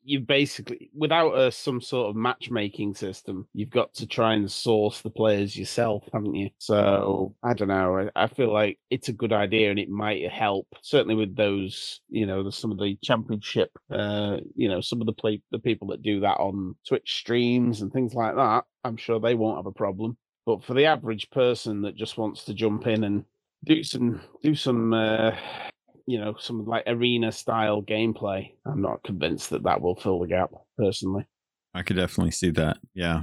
you basically without a, some sort of matchmaking system you've got to try and source the players yourself haven't you? So i don't know i, I feel like it's a good idea and it might help certainly with those you know some of the championship uh you know some of the play the people that do that on twitch streams and things like that i'm sure they won't have a problem. But for the average person that just wants to jump in and do some do some uh you know, some like arena style gameplay. I'm not convinced that that will fill the gap personally. I could definitely see that. Yeah.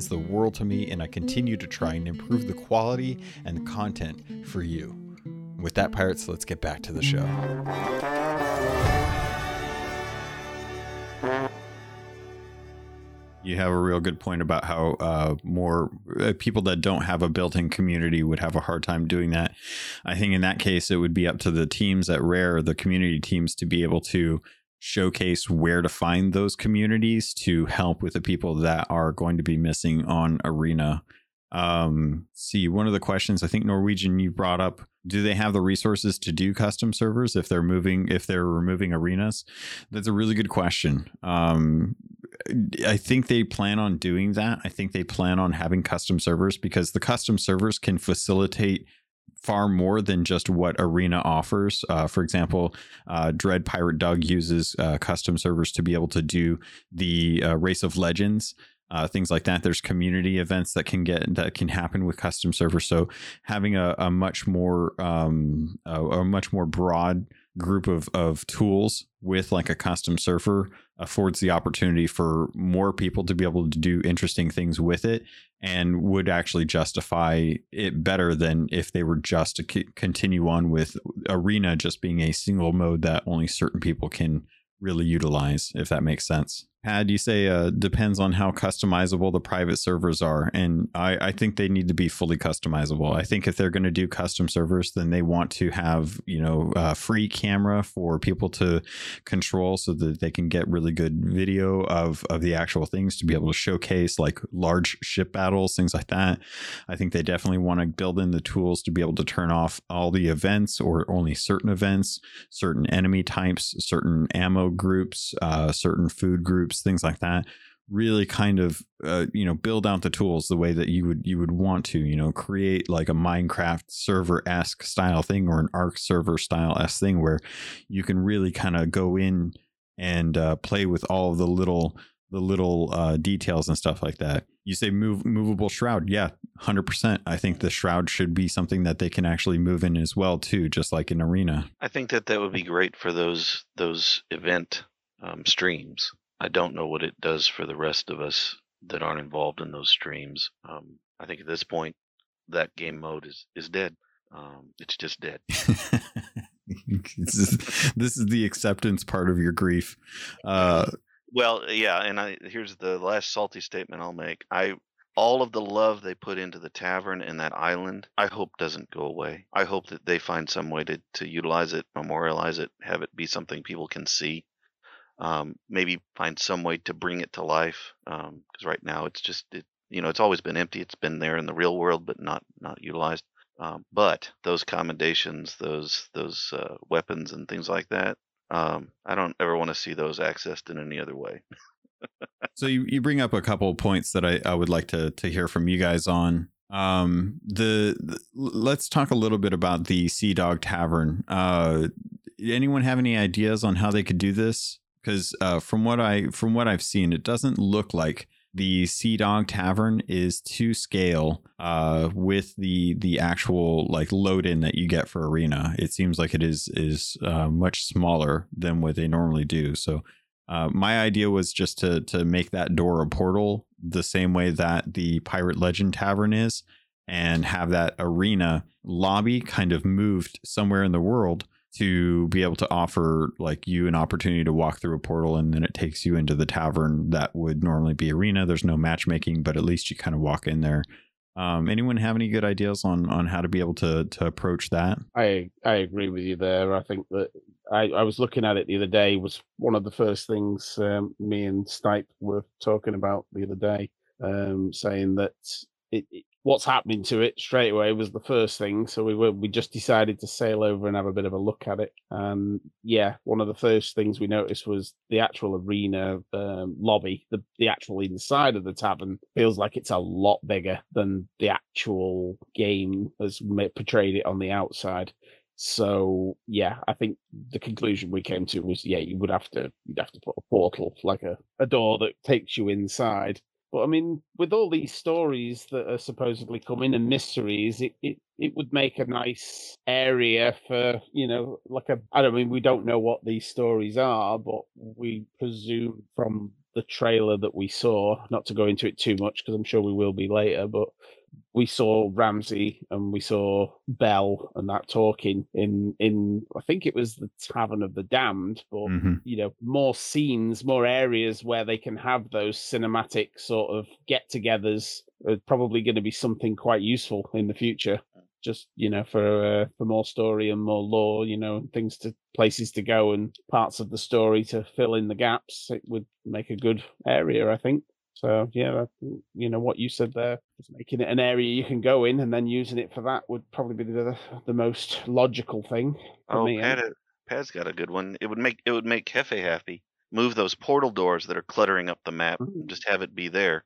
the world to me, and I continue to try and improve the quality and content for you. With that, Pirates, let's get back to the show. You have a real good point about how uh, more uh, people that don't have a built in community would have a hard time doing that. I think in that case, it would be up to the teams at Rare, the community teams, to be able to showcase where to find those communities to help with the people that are going to be missing on Arena. Um, see, one of the questions I think Norwegian you brought up: Do they have the resources to do custom servers if they're moving if they're removing arenas? That's a really good question. Um, I think they plan on doing that. I think they plan on having custom servers because the custom servers can facilitate far more than just what Arena offers. Uh, for example, uh, Dread Pirate Doug uses uh, custom servers to be able to do the uh, Race of Legends. Uh, things like that. There's community events that can get that can happen with custom servers. So having a, a much more um, a, a much more broad group of of tools with like a custom server affords the opportunity for more people to be able to do interesting things with it and would actually justify it better than if they were just to c- continue on with arena just being a single mode that only certain people can really utilize if that makes sense Pad, you say uh, depends on how customizable the private servers are, and I, I think they need to be fully customizable. I think if they're going to do custom servers, then they want to have you know a free camera for people to control, so that they can get really good video of of the actual things to be able to showcase like large ship battles, things like that. I think they definitely want to build in the tools to be able to turn off all the events or only certain events, certain enemy types, certain ammo groups, uh, certain food groups groups, things like that really kind of uh, you know build out the tools the way that you would you would want to you know create like a minecraft server esque style thing or an ARK server style esque thing where you can really kind of go in and uh, play with all the little the little uh, details and stuff like that. You say move movable shroud yeah 100% i think the shroud should be something that they can actually move in as well too just like an arena. I think that that would be great for those those event um, streams. I don't know what it does for the rest of us that aren't involved in those streams. Um, I think at this point, that game mode is is dead. Um, it's just dead. [LAUGHS] this, is, this is the acceptance part of your grief uh Well, yeah, and I here's the last salty statement I'll make. I all of the love they put into the tavern and that island, I hope doesn't go away. I hope that they find some way to, to utilize it, memorialize it, have it be something people can see. Um, maybe find some way to bring it to life. Because right now it's just, it, you know, it's always been empty. It's been there in the real world, but not not utilized. Um, but those commendations, those those uh, weapons and things like that, um, I don't ever want to see those accessed in any other way. so you, you bring up a couple of points that I, I would like to to hear from you guys on. Um, the, the let's talk a little bit about the Sea Dog Tavern. Uh, anyone have any ideas on how they could do this? Because uh, from what I from what I've seen, it doesn't look like the Sea Dog Tavern is to scale uh, with the the actual like load in that you get for Arena. It seems like it is is uh, much smaller than what they normally do. So uh, my idea was just to to make that door a portal the same way that the Pirate Legend Tavern is, and have that arena lobby kind of moved somewhere in the world to be able to offer like you an opportunity to walk through a portal and then it takes you into the tavern that would normally be arena. There's no matchmaking but at least you kind of walk in there. Um, anyone have any good ideas on on how to be able to to approach that? I i agree with you there. I think that i i was looking at it the other day was one of the first things um, me and snipe were talking about the other day um, saying that it, it, what's happening to it straight away was the first thing. So we were we just decided to sail over and have a bit of a look at it. And yeah, one of the first things we noticed was the actual arena um, lobby, the the actual inside of the tavern feels like it's a lot bigger than the actual game has portrayed it on the outside. So yeah, I think the conclusion we came to was yeah, you would have to you'd have to put a portal like a, a door that takes you inside but I mean, with all these stories that are supposedly coming and mysteries, it, it, it would make a nice area for, you know, like a, I don't mean, we don't know what these stories are, but we presume from the trailer that we saw, not to go into it too much because I'm sure we will be later, but we saw Ramsey and we saw Belle and that talking in in I think it was the Tavern of the Damned, but mm-hmm. you know more scenes, more areas where they can have those cinematic sort of get-togethers are probably going to be something quite useful in the future. Just you know for uh, for more story and more lore, you know, things to places to go and parts of the story to fill in the gaps. It would make a good area, I think. So yeah, you know what you said there, just making it an area you can go in and then using it for that would probably be the the most logical thing. oh, me, Pat, Pat's got a good one. It would make it would make Jefe happy. Move those portal doors that are cluttering up the map. Mm-hmm. Just have it be there.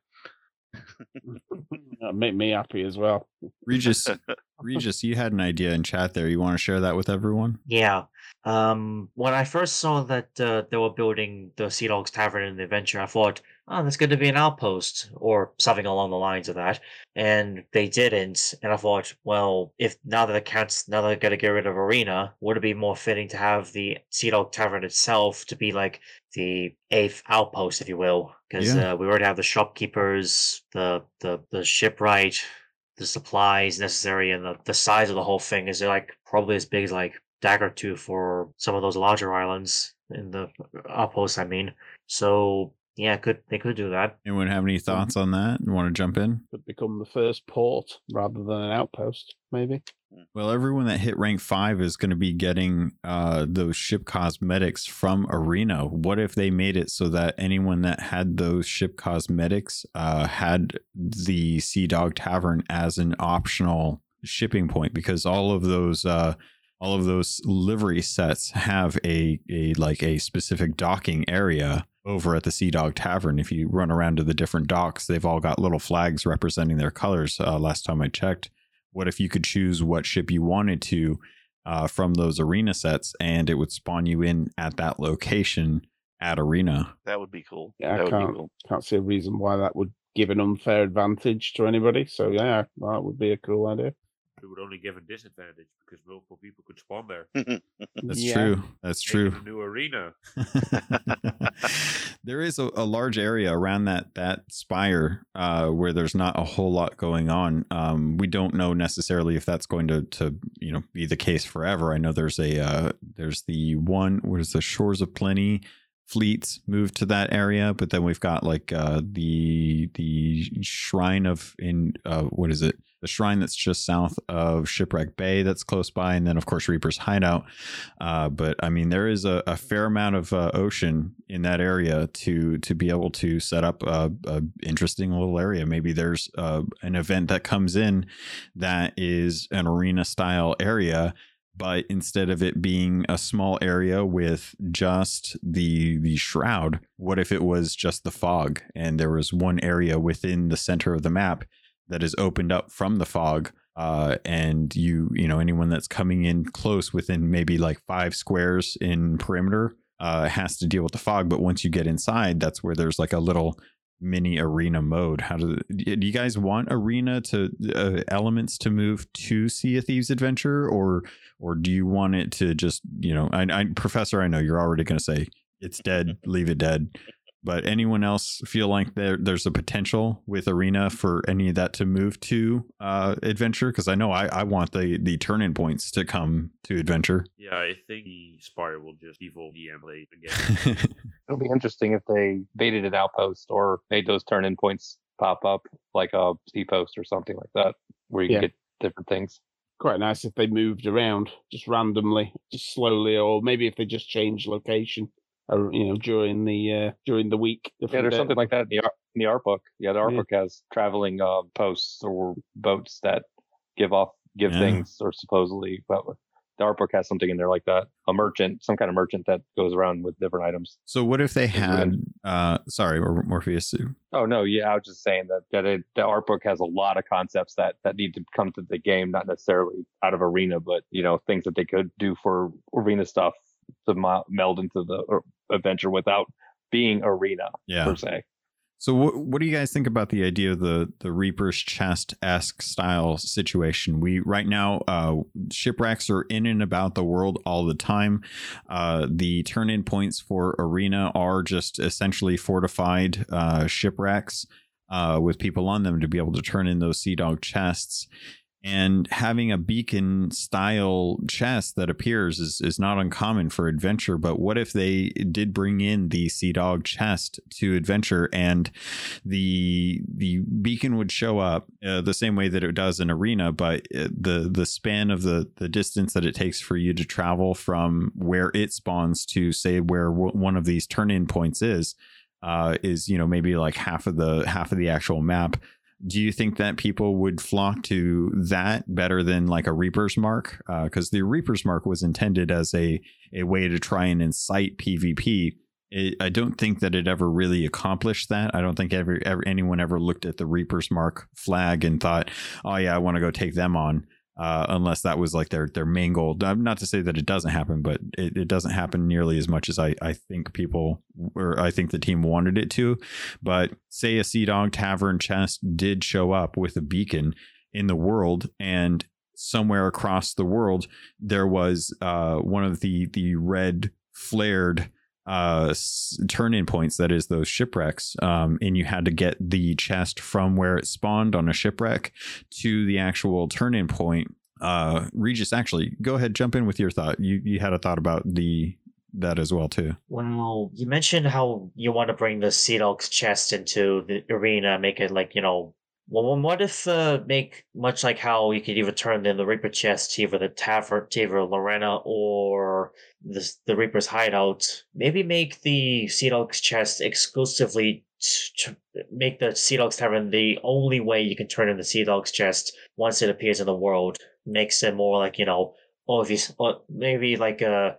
make me happy as well. Regis, [LAUGHS] Regis, you had an idea in chat there. You want to share that with everyone? Yeah. Um, when I first saw that uh, they were building the Sea Dogs Tavern in the adventure, I thought, oh, that's going to be an outpost or something along the lines of that. And they didn't. And I thought, well, if now that the cats, now they're going to get rid of Arena, would it be more fitting to have the Sea Dog Tavern itself to be like the eighth outpost, if you will? Because yeah. uh, we already have the shopkeepers, the the the shipwright, the supplies necessary, and the, the size of the whole thing is like probably as big as like Daggertooth for some of those larger islands in the outposts. I mean, so yeah, could they could do that. Anyone have any thoughts on that? and Want to jump in? Could become the first port rather than an outpost, maybe. Well, everyone that hit rank five is going to be getting uh, those ship cosmetics from Arena. What if they made it so that anyone that had those ship cosmetics uh, had the Sea Dog Tavern as an optional shipping point? Because all of those uh, all of those livery sets have a a like a specific docking area over at the Sea Dog Tavern. If you run around to the different docks, they've all got little flags representing their colors. Uh, last time I checked, what if you could choose what ship you wanted to uh, from those arena sets, and it would spawn you in at that location at arena? That would be cool. Yeah, that I can't cool. can't see a reason why that would give an unfair advantage to anybody. So yeah, that would be a cool idea it would only give a disadvantage because multiple people could spawn there. [LAUGHS] That's yeah. true. That's true. A new arena. [LAUGHS] there is a, a, large area around that that spire uh, where there's not a whole lot going on. Um, we don't know necessarily if that's going to to you know be the case forever. I know there's a uh, there's the one what is the Shores of Plenty fleets move to that area, but then we've got like uh, the the shrine of in uh, what is it? The shrine that's just south of Shipwreck Bay that's close by, and then of course Reaper's hideout. Uh, but I mean, there is a, a fair amount of uh, ocean in that area to to be able to set up a, a interesting little area. Maybe there's uh, an event that comes in that is an arena style area but instead of it being a small area with just the the shroud what if it was just the fog and there was one area within the center of the map that is opened up from the fog uh, and you you know anyone that's coming in close within maybe like five squares in perimeter uh, has to deal with the fog. But once you get inside that's where there's like a little mini arena mode. How do, do you guys want arena to uh, elements to move to sea of thieves adventure? Or or do you want it to just you know i, I professor i know you're already going to say it's dead [LAUGHS] leave it dead but anyone else feel like there there's a potential with arena for any of that to move to uh, adventure because i know I, I want the the turn-in points to come to adventure Yeah, I think the Spire will just default DM play again. [LAUGHS] It'll be interesting if they baited an outpost or made those turn in points pop up like a sea post or something like that, where you Yeah. get different things. Quite nice if they moved around just randomly, just slowly, or maybe if they just changed location, or you know, during the uh, during the week. Yeah, there's day- something like that in the art, in the art book. Yeah, the art Yeah. book has traveling uh, posts or boats that give off give Yeah. things or supposedly. But the art book has something in there like that. A merchant, some kind of merchant that goes around with different items. so what if they had uh sorry Mor- morpheus Oh no, yeah, I was just saying that that it, the art book has a lot of concepts that that need to come to the game, not necessarily out of arena, but you know things that they could do for arena stuff to meld into the adventure without being arena yeah per se. So what what do you guys think about the idea of the the Reaper's chest esque style situation? We right now uh, shipwrecks are in and about the world all the time. Uh, the turn in points for arena are just essentially fortified uh, shipwrecks uh, with people on them to be able to turn in those sea dog chests. And having a beacon style chest that appears is, is not uncommon for adventure. But what if they did bring in the Sea Dog chest to adventure and the the beacon would show up uh, the same way that it does in arena, but the the span of the the distance that it takes for you to travel from where it spawns to say where w- one of these turn in points is uh, is you know maybe like half of the half of the actual map do you think that people would flock to that better than like a reaper's mark? Uh, because the reaper's mark was intended as a a way to try and incite pvp it, i don't think that it ever really accomplished that. I don't think ever, ever anyone ever looked at the reaper's mark flag and thought oh yeah i want to go take them on uh, unless that was like their their main goal. Not to say that it doesn't happen, but it, it doesn't happen nearly as much as I, I think people or I think the team wanted it to. But say a Sea Dog Tavern chest did show up with a beacon in the world and somewhere across the world there was uh, one of the the red flared uh turn in points that is those shipwrecks um and you had to get the chest from where it spawned on a shipwreck to the actual turn in point. Uh regis actually go ahead jump in with your thought. You you had a thought about the that as well too. Well, you mentioned how you want to bring the Sea Dog's chest into the arena, make it like, you know, well, what if uh, make much like how you could either turn in the Reaper chest to either the Tavern, to either Lorena or the, the Reaper's hideout, maybe make the Sea Dog's chest exclusively t- t- make the Sea Dog's Tavern the only way you can turn in the Sea Dog's chest once it appears in the world. Makes it more like, you know, oh, if you, or maybe like, uh,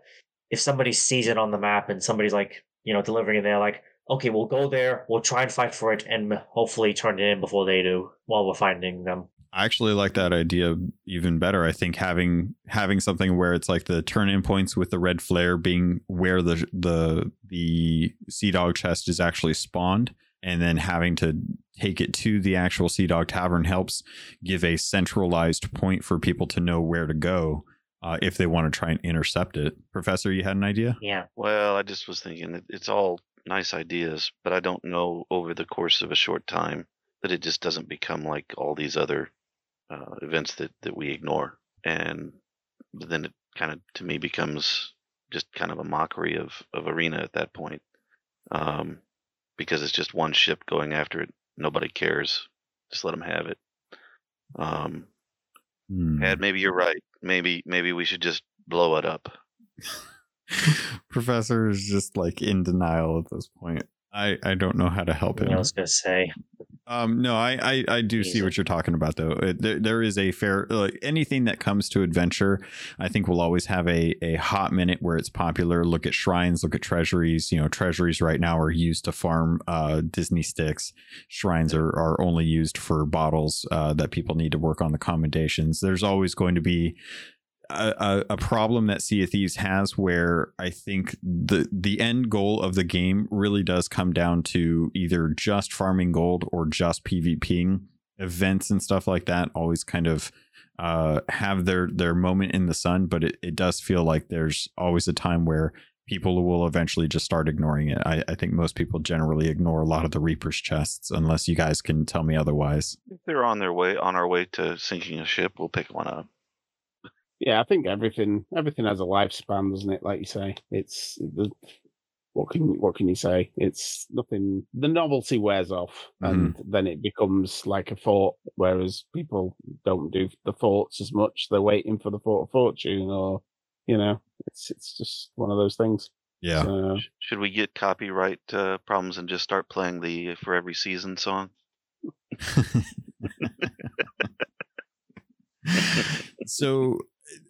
if somebody sees it on the map and somebody's like, you know, delivering it, they're like, okay, we'll go there, we'll try and fight for it, and hopefully turn it in before they do while we're finding them. I actually like that idea even better. I think having having something where it's like the turn in points with the red flare being where the the the sea dog chest is actually spawned, and then having to take it to the actual sea dog tavern helps give a centralized point for people to know where to go uh, if they want to try and intercept it. Professor, you had an idea? Yeah. Well, I just was thinking it, it's all nice ideas, but I don't know over the course of a short time that it just doesn't become like all these other uh, events that, that we ignore. And then it kind of, to me, becomes just kind of a mockery of, of Arena at that point. um, because it's just one ship going after it. Nobody cares. Just let them have it. Um, Hmm. and maybe you're right. Maybe maybe we should just blow it up. [LAUGHS] [LAUGHS] Professor is just like in denial at this point. I, I don't know how to help him. I was gonna say. Um, no, I, I, I do see what you're talking about, though. It, there, there is a fair like anything that comes to adventure. I think will always have a a hot minute where it's popular. Look at shrines, look at treasuries. You know, treasuries right now are used to farm uh, Disney sticks. Shrines are are only used for bottles uh, that people need to work on the commendations. There's always going to be a, a, problem that Sea of Thieves has where I think the the end goal of the game really does come down to either just farming gold or just PvPing. Events and stuff like that always kind of uh have their their moment in the sun but it, it does feel like there's always a time where people will eventually just start ignoring it. I, I think most people generally ignore a lot of the reapers chests unless you guys can tell me otherwise. If they're on their way on our way to sinking a ship, we'll pick one up. Yeah, I think everything everything has a lifespan, doesn't it? Like you say, it's the, what can what can you say? It's nothing. The novelty wears off, and then it becomes like a fort. Whereas people don't do the forts as much; they're waiting for the fort of fortune, or you know, it's it's just one of those things. yeah So, Should we get copyright uh, problems and just start playing the "For Every Season" song? [LAUGHS] so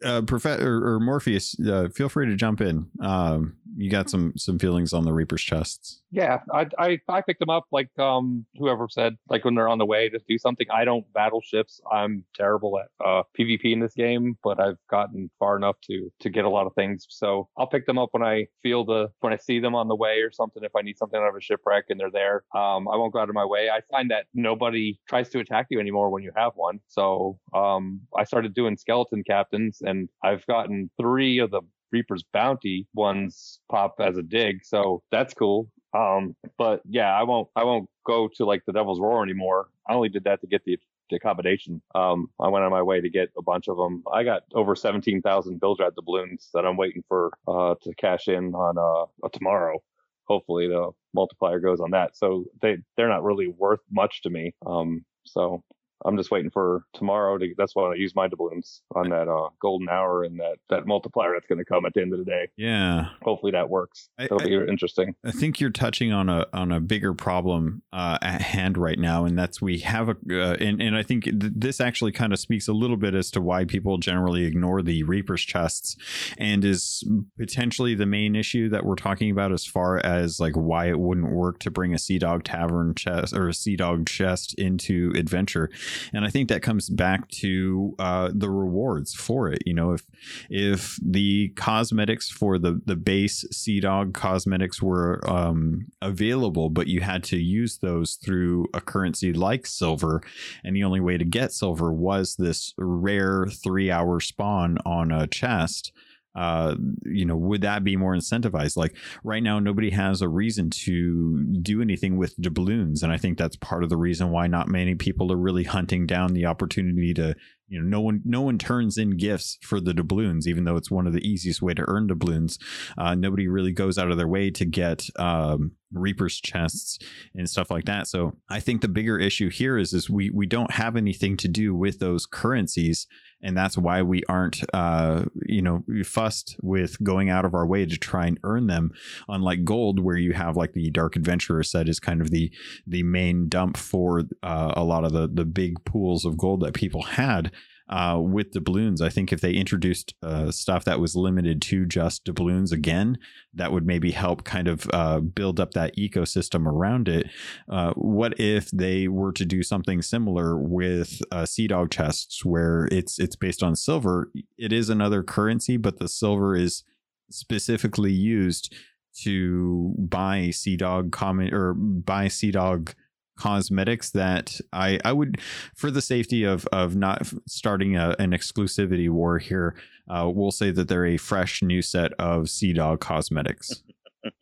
uh professor or, or morpheus uh, feel free to jump in. Um you got some some feelings on the reaper's chests Yeah, I, I I picked them up like um whoever said like when they're on the way to do something. I don't battle ships. I'm terrible at uh PvP in this game, but I've gotten far enough to to get a lot of things. So I'll pick them up when I feel the when I see them on the way or something. If I need something out of a shipwreck and they're there, um I won't go out of my way. I find that nobody tries to attack you anymore when you have one. So um I started doing skeleton captains and I've gotten three of the Reaper's bounty ones pop as a dig, so that's cool. Um, but yeah, I won't I won't go to like the Devil's Roar anymore. I only did that to get the, the accommodation. Um, I went on my way to get a bunch of them. I got over seventeen thousand Bilge Rat doubloons that I'm waiting for uh to cash in on uh, uh tomorrow. Hopefully the multiplier goes on that. So they they're not really worth much to me. Um, so I'm just waiting for tomorrow to. That's why I use my doubloons on that uh, golden hour and that that multiplier that's going to come at the end of the day. yeah Hopefully that works. I- That'll I- be interesting. I think you're touching on a on a bigger problem uh, at hand right now, and that's we have a uh, and and I think th- this actually kind of speaks a little bit as to why people generally ignore the Reaper's chests, and is potentially the main issue that we're talking about as far as like why it wouldn't work to bring a Sea Dog Tavern chest or a Sea Dog chest into Adventure, and I think that comes back to uh, the rewards for it. You know, if if the cosmetics for the the base Sea Dog cosmetics were um, available, but you had to use those through a currency like silver, and the only way to get silver was this rare three hour spawn on a chest. Uh, you know, would that be more incentivized? Like right now, nobody has a reason to do anything with doubloons, and I think that's part of the reason why not many people are really hunting down the opportunity to you know no one no one turns in gifts for the doubloons even though it's one of the easiest way to earn doubloons. Uh, nobody really goes out of their way to get um, reapers chests and stuff like that. So i think the bigger issue here is is we we don't have anything to do with those currencies and that's why we aren't uh, you know fussed with going out of our way to try and earn them. Unlike gold where you have like the dark adventurer set is kind of the the main dump for uh, a lot of the the big pools of gold that people had uh, with doubloons. I think if they introduced uh, stuff that was limited to just doubloons again, that would maybe help kind of uh, build up that ecosystem around it. Uh, what if they were to do something similar with uh, Sea Dog chests, where it's it's based on silver? It is another currency, but the silver is specifically used to buy Sea Dog common or buy Sea Dog cosmetics that I I would for the safety of of not starting a, an exclusivity war here uh, we'll say that they're a fresh new set of Sea Dog cosmetics. [LAUGHS]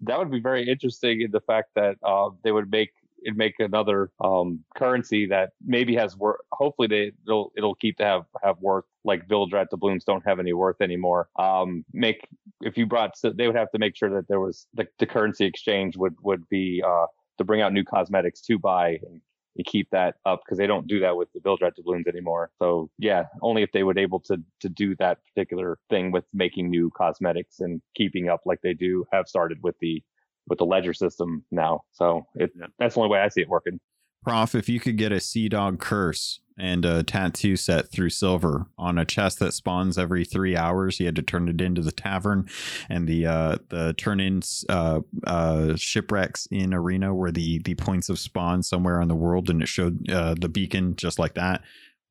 that would be very interesting in the fact that uh, they would make it make another um, currency that maybe has worth. Hopefully, they it'll it'll keep to have have worth like Bilge Rat doubloons don't have any worth anymore. Um, make if you brought, so they would have to make sure that there was the, the currency exchange would would be uh, to bring out new cosmetics to buy and, and keep that up because they don't do that with the Bilge Rat doubloons anymore. So yeah, only if they would able to to do that particular thing with making new cosmetics and keeping up like they do have started with the with the ledger system now. So it, Yeah. that's the only way I see it working. Prof, if you could get a Sea Dog curse and a tattoo set through silver on a chest that spawns every three hours, you had to turn it into the tavern, and the uh, the turn in uh, uh, shipwrecks in arena were the the points of spawn somewhere on the world, and it showed uh, the beacon just like that.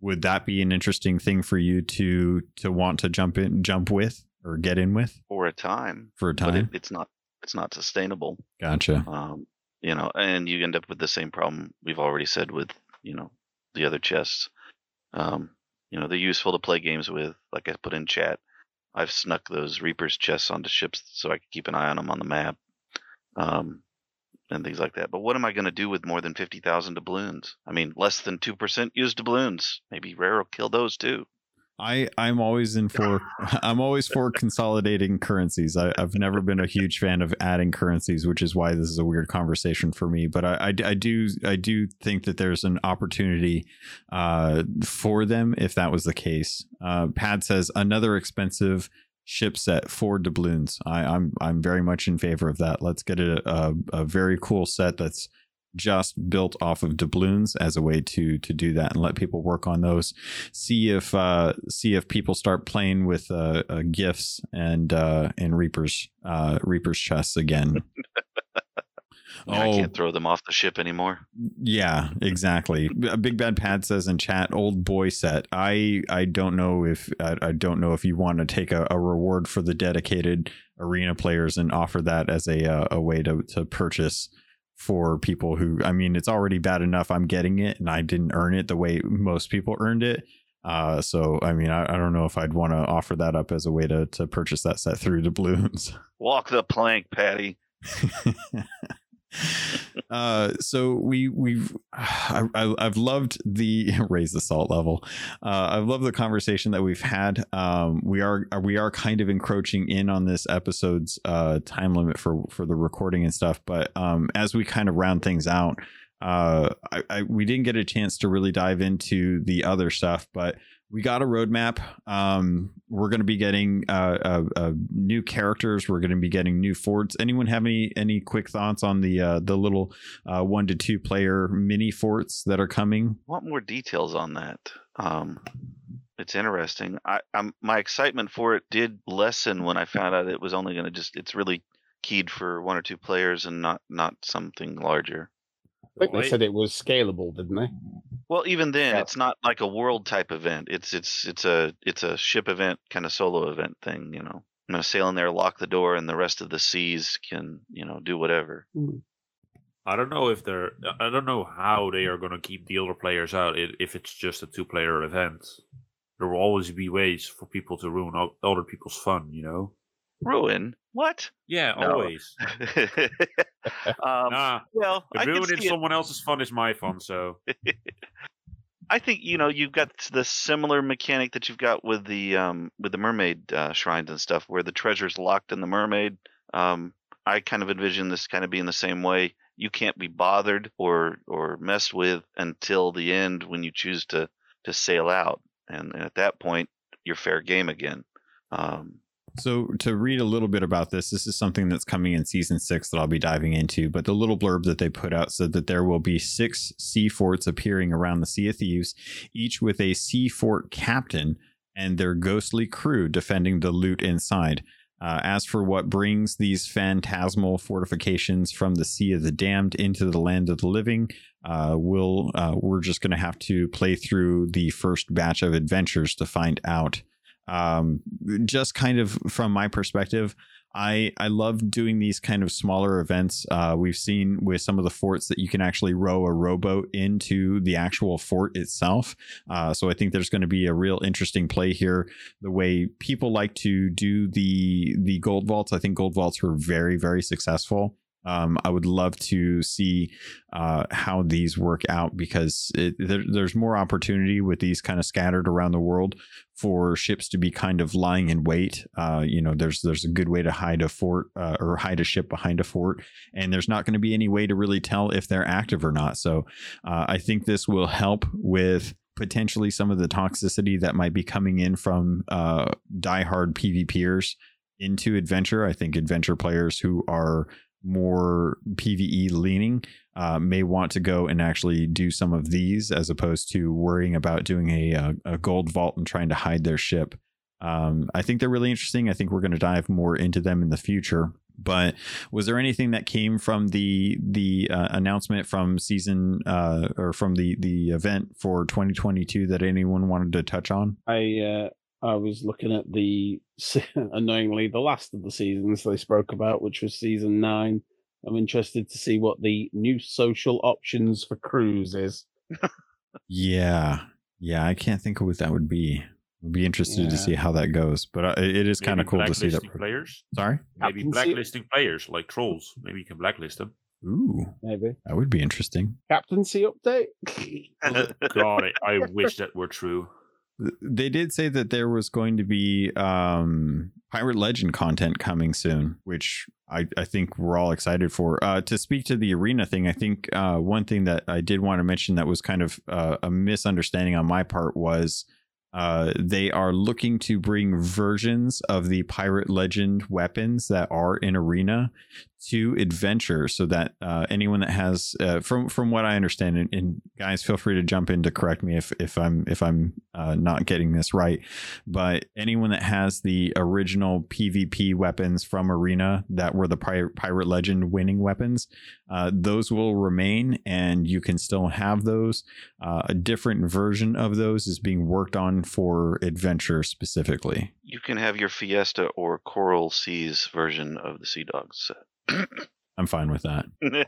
Would that be an interesting thing for you to to want to jump in, jump with, or get in with for a time, for a but time? it, it's not it's not sustainable. gotcha. Um, you know, and you end up with the same problem we've already said with you know the other chests. Um, you know, they're useful to play games with. Like I put in chat, I've snuck those Reapers chests onto ships so I can keep an eye on them on the map, um, and things like that. But what am I going to do with more than fifty thousand doubloons? I mean, less than two percent used doubloons. Maybe Rare will kill those too. I I'm always in [LAUGHS] for I'm always for consolidating currencies. I, I've never been a huge fan of adding currencies, which is why this is a weird conversation for me. But I, I, I do I do think that there's an opportunity uh, for them if that was the case. Uh, Pad says another expensive ship set for doubloons. I, I'm I'm very much in favor of that. Let's get a, a, a very cool set that's just built off of doubloons as a way to to do that and let people work on those. See if uh see if people start playing with uh, uh gifts and uh and reapers uh reapers chests again. I, [LAUGHS] mean, [LAUGHS] I can't throw them off the ship anymore. yeah exactly. A big bad pad says in chat old boy set. I i don't know if i, I don't know if you want to take a, a reward for the dedicated arena players and offer that as a uh, a way to to purchase for people who i mean it's already bad enough i'm getting it and i didn't earn it the way most people earned it uh so i mean i, I don't know if i'd want to offer that up as a way to to purchase that set through doubloons Walk the plank, Patty. [LAUGHS] [LAUGHS] uh so we we've [SIGHS] I, i've loved the [LAUGHS] raise the salt level. Uh i've loved the conversation that we've had. Um we are we are kind of encroaching in on this episode's uh time limit for for the recording and stuff but um as we kind of round things out uh I, I we didn't get a chance to really dive into the other stuff but we got a roadmap. Um, we're going to be getting uh, uh, uh, new characters. We're going to be getting new forts. Anyone have any any quick thoughts on the uh, the little uh, one to two player mini forts that are coming? want more details on that. Um, it's interesting. I, I'm my excitement for it did lessen when I found out it was only going to just. It's really keyed for one or two players and not not something larger. I think they said it was scalable, didn't they? Well, even then, Yeah. it's not like a world type event. It's it's it's a it's a ship event kind of solo event thing. You know, I'm gonna sail in there, lock the door, and the rest of the seas can you know do whatever. Hmm. I don't know if they're. I don't know how they are going to keep the older players out if it's just a two-player event. There will always be ways for people to ruin other people's fun. You know. Ruin what? Yeah, No. always. [LAUGHS] um, nah, well, I ruining see it someone else's fun is my fun. So [LAUGHS] I think you know you've got the similar mechanic that you've got with the um with the mermaid uh, shrines and stuff, where the treasure's locked in the mermaid. Um, I kind of envision this kind of being the same way. You can't be bothered or or messed with until the end when you choose to to sail out, and, and at that point you're fair game again. Um, So to read a little bit about this, this is something that's coming in season six that I'll be diving into. But the little blurb that they put out said that there will be six sea forts appearing around the Sea of Thieves, each with a sea fort captain and their ghostly crew defending the loot inside. Uh, as for what brings these phantasmal fortifications from the Sea of the Damned into the land of the living, uh, we'll uh, we're just going to have to play through the first batch of adventures to find out um just kind of from my perspective i i love doing these kind of smaller events uh we've seen with some of the forts that you can actually row a rowboat into the actual fort itself. Uh so i think there's going to be a real interesting play here. The way people like to do the the gold vaults i think gold vaults were very very successful Um, I would love to see uh, how these work out because it, there, there's more opportunity with these kind of scattered around the world for ships to be kind of lying in wait. Uh, you know, there's there's a good way to hide a fort uh, or hide a ship behind a fort, and there's not going to be any way to really tell if they're active or not. So uh, I think this will help with potentially some of the toxicity that might be coming in from uh, diehard PvPers into adventure. I think adventure players who are more PVE leaning uh, may want to go and actually do some of these as opposed to worrying about doing a, a, a gold vault and trying to hide their ship. Um, I think they're really interesting. I think we're going to dive more into them in the future. But was there anything that came from the the uh, announcement from season uh, or from the the event for 2022 that anyone wanted to touch on? I uh, I was looking at the [LAUGHS] annoyingly the last of the seasons they spoke about, which was season nine. I'm interested to see what the new social options for crews is. yeah, yeah, I can't think of what that would be. I'd be interested Yeah. to see how that goes, but uh, it is kind of cool to see that. players. Sorry. Maybe blacklisting players like trolls. Maybe you can blacklist them. Ooh, Maybe that would be interesting. captaincy update. God, I, I wish [LAUGHS] that were true. They did say that there was going to be um, Pirate Legend content coming soon, which I, I think we're all excited for. Uh, to speak to the arena thing, I think uh, one thing that I did want to mention that was kind of uh, a misunderstanding on my part was uh, they are looking to bring versions of the Pirate Legend weapons that are in Arena to Adventure, so that uh, anyone that has, uh, from from what I understand, and, and guys, feel free to jump in to correct me if if I'm if I'm uh, not getting this right, but anyone that has the original PvP weapons from Arena that were the Pirate, Pirate Legend winning weapons, uh, those will remain, and you can still have those. Uh, a different version of those is being worked on for Adventure specifically. you can have your Fiesta or Coral Seas version of the Sea Dogs I'm fine with that. [LAUGHS]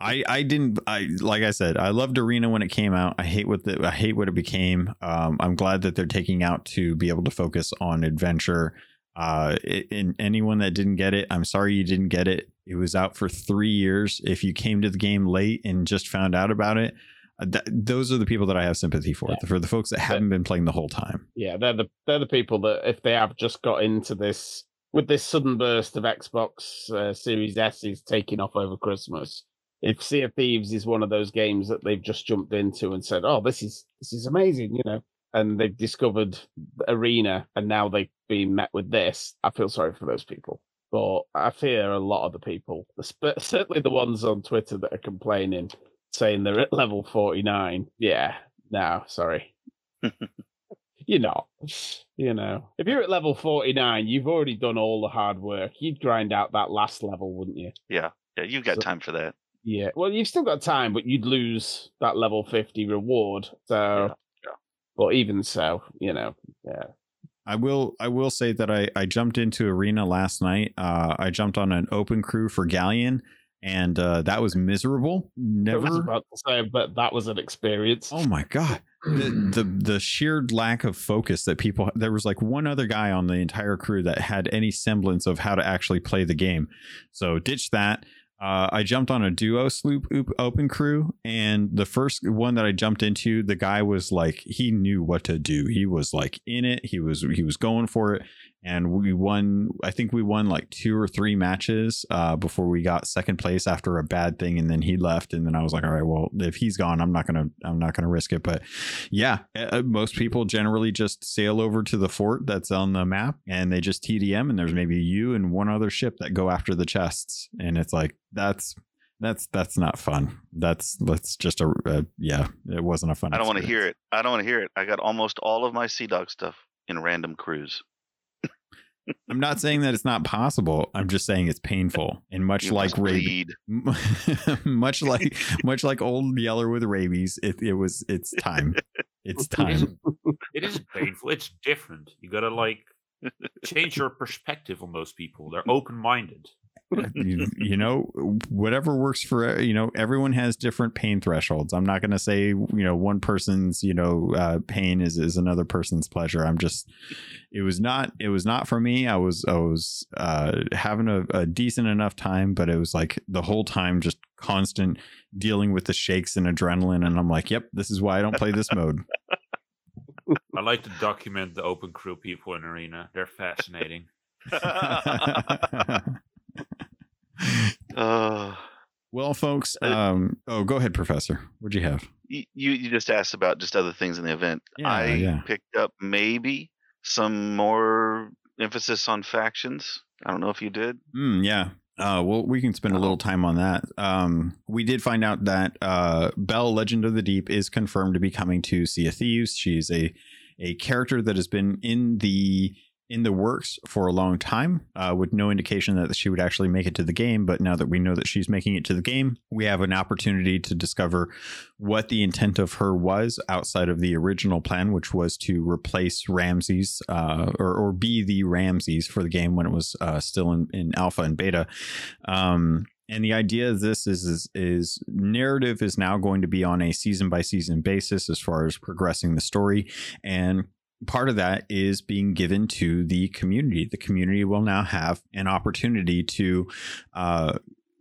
I I didn't I like I said I loved Arena when it came out. I hate what the I hate what it became. Um, I'm glad that they're taking out to be able to focus on adventure. Uh, and anyone that didn't get it, I'm sorry you didn't get it. It was out for three years. If you came to the game late and just found out about it, uh, th- those are the people that I have sympathy for. For the folks that haven't been playing the whole time. yeah, they're the they're the people that if they have just got into this with this sudden burst of Xbox uh, Series S is taking off over Christmas. If Sea of Thieves is one of those games that they've just jumped into and said, "Oh, this is this is amazing," you know, and they've discovered Arena, and now they've been met with this, I feel sorry for those people. But I fear a lot of the people, [LAUGHS] certainly the ones on Twitter that are complaining, saying they're at level forty nine. Yeah, no, sorry. [LAUGHS] You're not. You know, if you're at level 49, you've already done all the hard work. You'd grind out that last level, wouldn't you? yeah, yeah, you've got So- time for that. Yeah. Well, you've still got time, but you'd lose that level 50 reward. So, Yeah, yeah. but even so, you know, yeah. I will I will say that I I jumped into arena last night. Uh, I jumped on an open crew for Galleon, and uh, that was miserable. I was Never. about to say, but that was an experience. Oh my god. The, the the sheer lack of focus that people there was like one other guy on the entire crew that had any semblance of how to actually play the game. So ditch that. Uh, I jumped on a duo sloop open crew, and the first one that I jumped into, the guy was like, he knew what to do. He was like in it. He was he was going for it, and we won. I think we won like two or three matches uh, before we got second place after a bad thing, and then he left. And then I was like, all right, well, if he's gone, I'm not gonna I'm not gonna risk it. But yeah, uh, most people generally just sail over to the fort that's on the map, and they just TDM, and there's maybe you and one other ship that go after the chests, and it's like that's. That's that's not fun. That's that's just a, a yeah. It wasn't a fun. I don't want to hear it. I don't want to hear it. I got almost all of my Sea Dog stuff in random crews. I'm not saying that it's not possible. I'm just saying it's painful and much You like must rabies. [LAUGHS] much like much like old Yeller with rabies. It it was it's time. It's It is, time. it is painful. It's different. You gotta like change your perspective on those people. They're open minded. You, you know, whatever works for you know, everyone has different pain thresholds. I'm not going to say you know one person's you know uh, pain is is another person's pleasure. I'm just, it was not it was not for me. I was I was uh, having a, a decent enough time, but it was like the whole time just constant dealing with the shakes and adrenaline, and I'm like, yep, this is why I don't play this [LAUGHS] mode. I like to document the open crew people in Arena. They're fascinating. [LAUGHS] [LAUGHS] Uh, well, folks. Uh, Um, oh, go ahead, Professor. What'd you have? you you just asked about just other things in the event. Yeah, I yeah. picked up maybe some more emphasis on factions. I don't know if you did. Mm, yeah. Uh, well, we can spend a little time on that. Um, we did find out that uh, Belle, Legend of the Deep, is confirmed to be coming to Sea of Thieves. She's a a character that has been in the in the works for a long time, uh, with no indication that she would actually make it to the game. But now that we know that she's making it to the game, we have an opportunity to discover what the intent of her was outside of the original plan, which was to replace Ramses uh, or, or be the Ramses for the game when it was uh, still in, in alpha and beta. Um, and the idea of this is, is is narrative is now going to be on a season by season basis as far as progressing the story and part of that is being given to the community. The community will now have an opportunity to uh,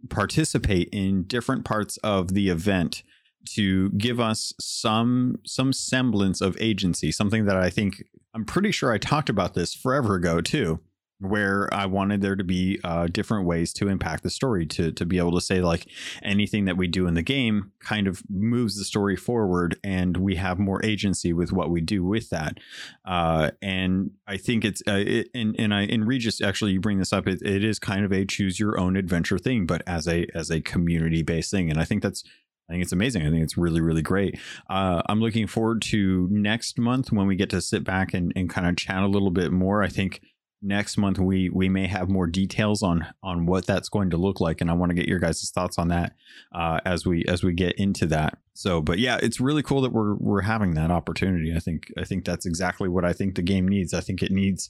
participate in different parts of the event to give us some some semblance of agency. Something that I think I'm pretty sure I talked about this forever ago too where I wanted there to be uh, different ways to impact the story to to be able to say like anything that we do in the game kind of moves the story forward and we have more agency with what we do with that uh, and I think it's uh, it, and and I in Regis actually you bring this up it, it is kind of a choose your own adventure thing but as a as a community based thing and I think that's I think it's amazing. I think it's really, really great. Uh, I'm looking forward to next month when we get to sit back and, and kind of chat a little bit more. I think next month we we may have more details on on what that's going to look like and i want to get your guys' thoughts on that uh as we as we get into that. So but yeah it's really cool that we're we're having that opportunity. I think i think that's exactly what i think the game needs. I think it needs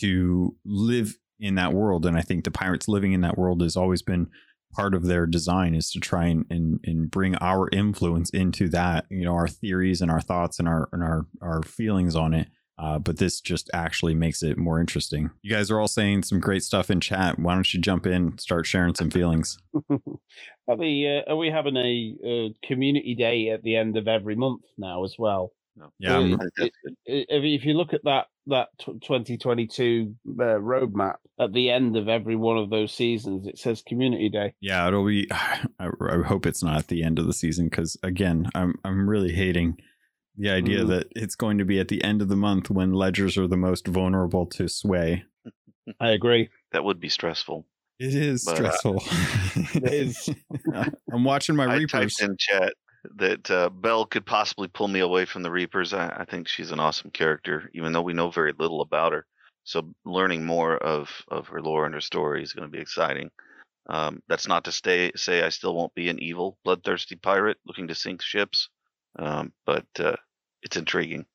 to live in that world and i think the pirates living in that world has always been part of their design is to try and, and and bring our influence into that you know our theories and our thoughts and our and our our feelings on it uh, but this just actually makes it more interesting. You guys are all saying some great stuff in chat. Why don't you jump in, start sharing some feelings? [LAUGHS] are, we, uh, are we having a, uh community day at the end of every month now as well? No. Yeah, Uh, I'm- I think that's good. i- if, if you look at that that 2022 uh, roadmap at the end of every one of those seasons, it says Community Day. Yeah, it'll be. [SIGHS] I, I hope it's not at the end of the season because again, I'm I'm really hating the idea Mm. that it's going to be at the end of the month when ledgers are the most vulnerable to sway. I agree. That would be stressful. It is But, uh, stressful. [LAUGHS] It is. [LAUGHS] I'm watching my I reapers. typed in chat that uh, Belle could possibly pull me away from the Reapers. I, I think she's an awesome character, even though we know very little about her. So learning more of, of her lore and her story is going to be exciting. Um, that's not to stay, say I still won't be an evil, bloodthirsty pirate looking to sink ships, um, but uh, it's intriguing.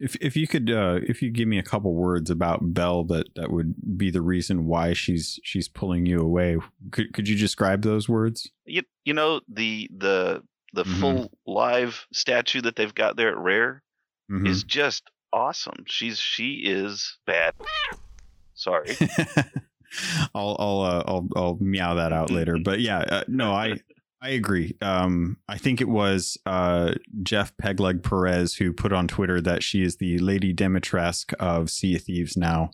If if you could uh if you give me a couple words about Belle that that would be the reason why she's she's pulling you away. Could could you describe those words? You, you know the the the Mhm. full live statue that they've got there at Rare Mhm. is just awesome. She's she is bad. Sorry. [LAUGHS] I'll I'll uh, I'll I'll meow that out later. But yeah, uh, no, I [LAUGHS] I agree. Um, I think it was uh, Jeff Pegleg Perez who put on Twitter that she is the Lady Dimitrescu of Sea of Thieves now,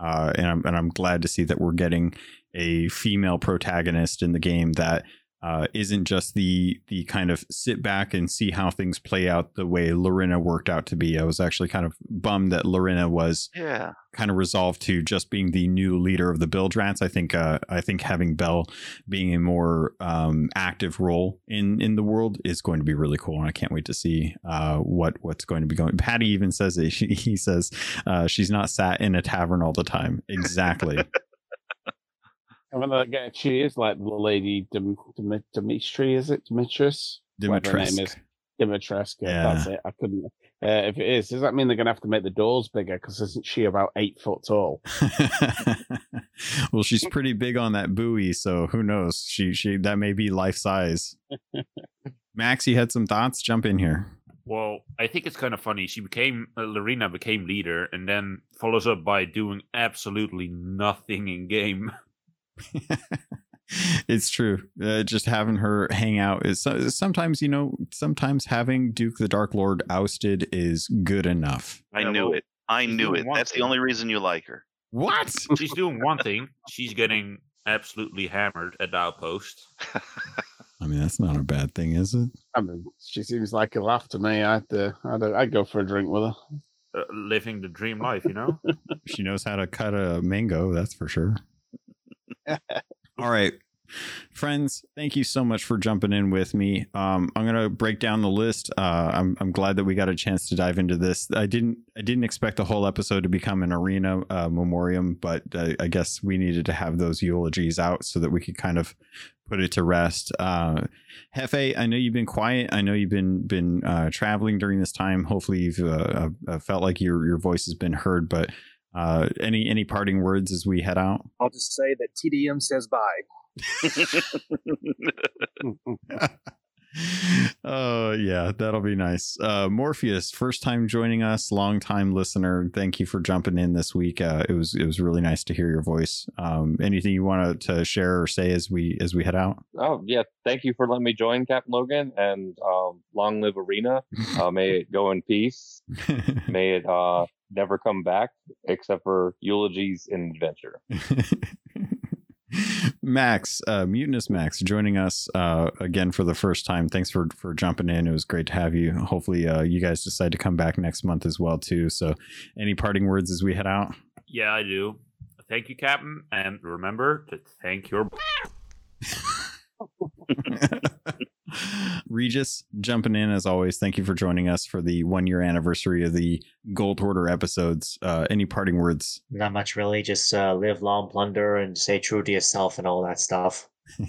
uh, and I'm and I'm glad to see that we're getting a female protagonist in the game that uh, isn't just the the kind of sit back and see how things play out the way Larinna worked out to be. I was actually kind of bummed that Larinna was yeah. kind of resolved to just being the new leader of the Bilge Rats. I think uh, I think having Belle being a more um, active role in in the world is going to be really cool, and I can't wait to see uh, what what's going to be going. Patty even says it. She, [LAUGHS] he says uh, she's not sat in a tavern all the time. Exactly. [LAUGHS] I mean, like, uh, she is like the lady Dim- Dim- Dimitri, is it? Demetrius? Whatever her name Dimitrescu. is. Dimitrescu. Yeah. That's it. I couldn't. Uh, if it is, does that mean they're going to have to make the doors bigger? Because isn't she about eight foot tall? [LAUGHS] well, she's pretty big on that buoy, so who knows? She she that may be life size. [LAUGHS] Max, you had some thoughts? Jump in here. Well, I think it's kind of funny. She became uh, Larinna became leader, and then follows up by doing absolutely nothing in game. [LAUGHS] [LAUGHS] it's true. Uh, just having her hang out is so- sometimes you know sometimes having Duke the Dark Lord ousted is good enough. I Yeah, knew well, it. I knew it. one That's the only reason you like her. What? She's doing one thing. She's getting absolutely hammered at the outpost. [LAUGHS] I mean, that's not a bad thing, is it? I mean, she seems like a laugh to me. I'd, uh, I'd, I'd go for a drink with her. Uh, living the dream life, you know? [LAUGHS] She knows how to cut a mango, that's for sure. All right. Friends, thank you so much for jumping in with me. Um, I'm gonna break down the list. Uh, I'm I'm glad that we got a chance to dive into this. I didn't I didn't expect the whole episode to become an arena uh, memoriam, but uh, I guess we needed to have those eulogies out so that we could kind of put it to rest. Uh, Jefe, I know you've been quiet. I know you've been been uh, traveling during this time. Hopefully, you've uh, uh, felt like your your voice has been heard. But uh, any any parting words as we head out? I'll just say that TDM says bye. [LAUGHS] [LAUGHS] [LAUGHS] oh yeah, that'll be nice. Uh, Morpheus, first time joining us, long time listener. Thank you for jumping in this week. Uh, it was it was really nice to hear your voice. Um, anything you want to share or say as we as we head out? Oh yeah, thank you for letting me join, Captain Logan, and um, long live Arena. Uh, [LAUGHS] may it go in peace. [LAUGHS] May it uh, never come back, except for eulogies and adventure. [LAUGHS] Max, uh, Mutinous Max, joining us uh, again for the first time. Thanks for for jumping in. It was great to have you. Hopefully, uh, you guys decide to come back next month as well too. So, any parting words as we head out? yeah, I do. Thank you, Captain. And remember to thank your. [LAUGHS] [LAUGHS] Regis, jumping in as always. Thank you for joining us for the one year anniversary of the Gold Hoarder episodes. Uh, any parting words? Not much really. Just uh, live long, plunder, and stay true to yourself and all that stuff. [LAUGHS]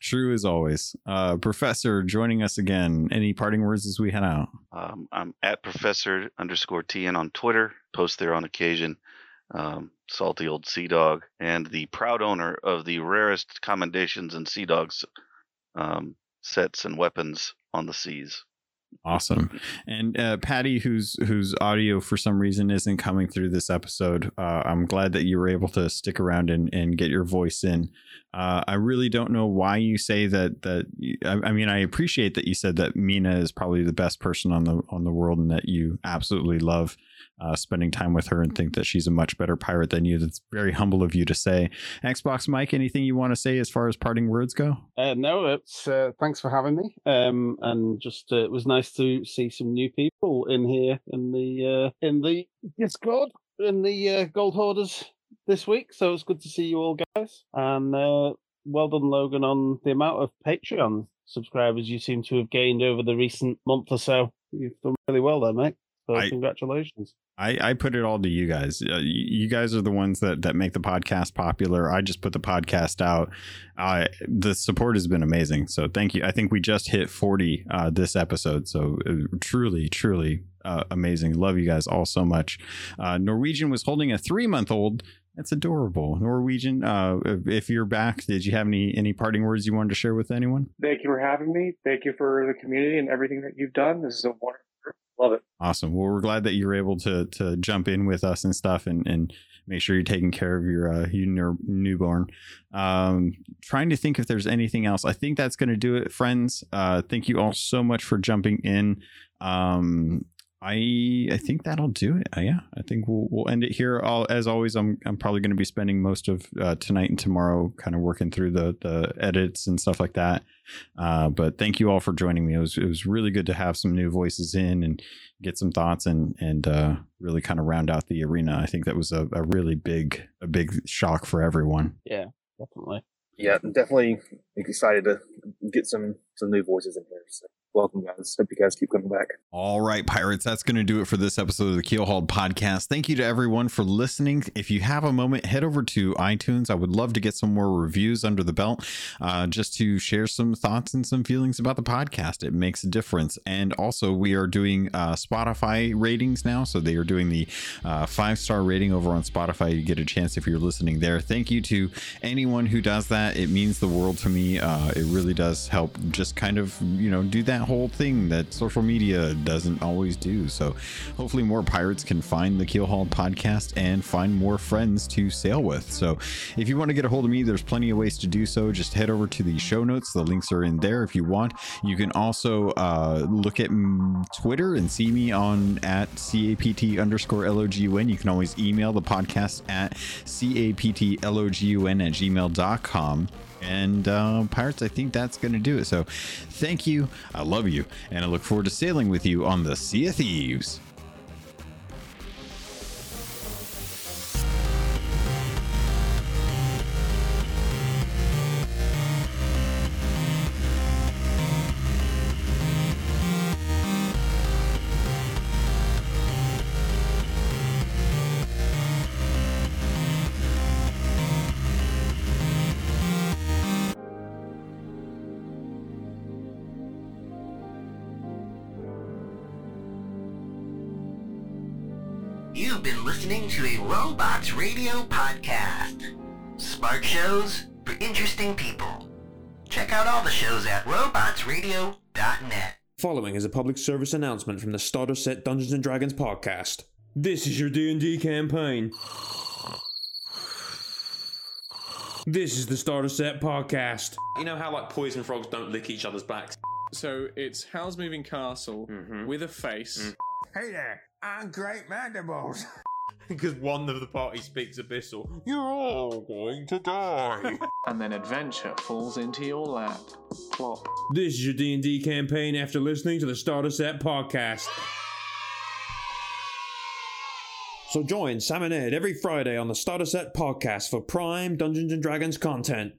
True as always. Uh, Professor, joining us again. Any parting words as we head out? Um, I'm at Professor underscore TN on Twitter. Post there on occasion. Um, salty old Sea Dog and the proud owner of the rarest commendations and Sea Dogs um, sets and weapons on the seas. Awesome. And uh, Patty, whose whose audio for some reason isn't coming through this episode, uh, I'm glad that you were able to stick around and, and get your voice in. Uh, I really don't know why you say that. That I, I mean, I appreciate that you said that Mina is probably the best person on the on the world, and that you absolutely love uh, spending time with her and think that she's a much better pirate than you. That's very humble of you to say. Xbox Mike, anything you want to say as far as parting words go? Uh, no, it's uh, thanks for having me. Um, and just uh, it was nice to see some new people in here in the uh, in the Discord in the uh, Gold Hoarders this week. So it's good to see you all, guys. And uh, well done, Logan, on the amount of Patreon subscribers you seem to have gained over the recent month or so. You've done really well there, mate. So I- congratulations. I, I put it all to you guys. Uh, you, you guys are the ones that, that make the podcast popular. I just put the podcast out. Uh, the support has been amazing. So thank you. I think we just hit 40 uh, this episode. So uh, truly, truly uh, amazing. Love you guys all so much. Uh, Norwegian was holding a three month old. That's adorable. Norwegian, uh, if- if you're back, did you have any any parting words you wanted to share with anyone? Thank you for having me. Thank you for the community and everything that you've done. This is a wonderful. Love it. Awesome. Well, we're glad that you were able to to jump in with us and stuff, and and make sure you're taking care of your uh, your new- newborn. Um, trying to think if there's anything else. I think that's going to do it, friends. Uh, thank you all so much for jumping in. Um, I I think that'll do it. Uh, yeah, I think we'll we'll end it here. I'll, as always, I'm I'm probably going to be spending most of uh, tonight and tomorrow kind of working through the the edits and stuff like that. Uh, but thank you all for joining me. It was it was really good to have some new voices in and get some thoughts and and uh, really kind of round out the arena. I think that was a, a really big a big shock for everyone. Yeah, definitely. Yeah, definitely excited to get some some new voices in here. So. Welcome, guys. Hope you guys keep coming back. All right, pirates, that's going to do it for this episode of the Keelhauled podcast. Thank you to everyone for listening. If you have a moment, head over to iTunes. I would love to get some more reviews under the belt uh, just to share some thoughts and some feelings about the podcast. It makes a difference. And also, we are doing uh, Spotify ratings now. So they are doing the uh, five star rating over on Spotify. You get a chance if you're listening there. Thank you to anyone who does that. It means the world to me. Uh, it really does help just kind of, you know, do that whole thing that social media doesn't always do. So hopefully more pirates can find the Keelhaul podcast and find more friends to sail with. So if you want to get a hold of me, there's plenty of ways to do so. Just head over to the show notes. The links are in there if you want. You can also uh, look at Twitter and see me on at CAPT underscore LOGUN. You can always email the podcast at CAPTLOGUN at gmail.com. And uh, Pirates, I think that's going to do it. So thank you. I love you. And I look forward to sailing with you on the Sea of Thieves. Robots Radio podcast. Smart shows for interesting people. Check out all the shows at robotsradio.net. Following is a public service announcement from the Starter Set Dungeons and Dragons podcast. This is your D&D campaign. This is the Starter Set podcast. You know how like poison frogs don't lick each other's backs? So it's Howl's Moving Castle mm-hmm. with a face. Mm. Hey there, I'm Great Mandibles. [LAUGHS] Because one of the party speaks Abyssal. You're all going to die. [LAUGHS] and then adventure falls into your lap. Plop. This is your D&D campaign after listening to the Starter Set podcast. So join Sam and Ed every Friday on the Starter Set podcast for prime Dungeons and Dragons content.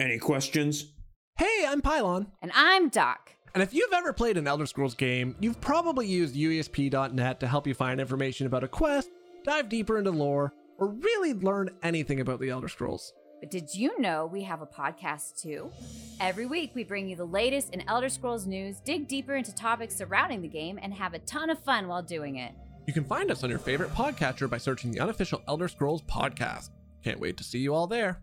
Any questions? Hey, I'm Pylon. And I'm Doc. And if you've ever played an Elder Scrolls game, you've probably used UESP.net to help you find information about a quest, dive deeper into lore, or really learn anything about the Elder Scrolls. But did you know we have a podcast too? Every week we bring you the latest in Elder Scrolls news, dig deeper into topics surrounding the game, and have a ton of fun while doing it. You can find us on your favorite podcatcher by searching the unofficial Elder Scrolls podcast. Can't wait to see you all there.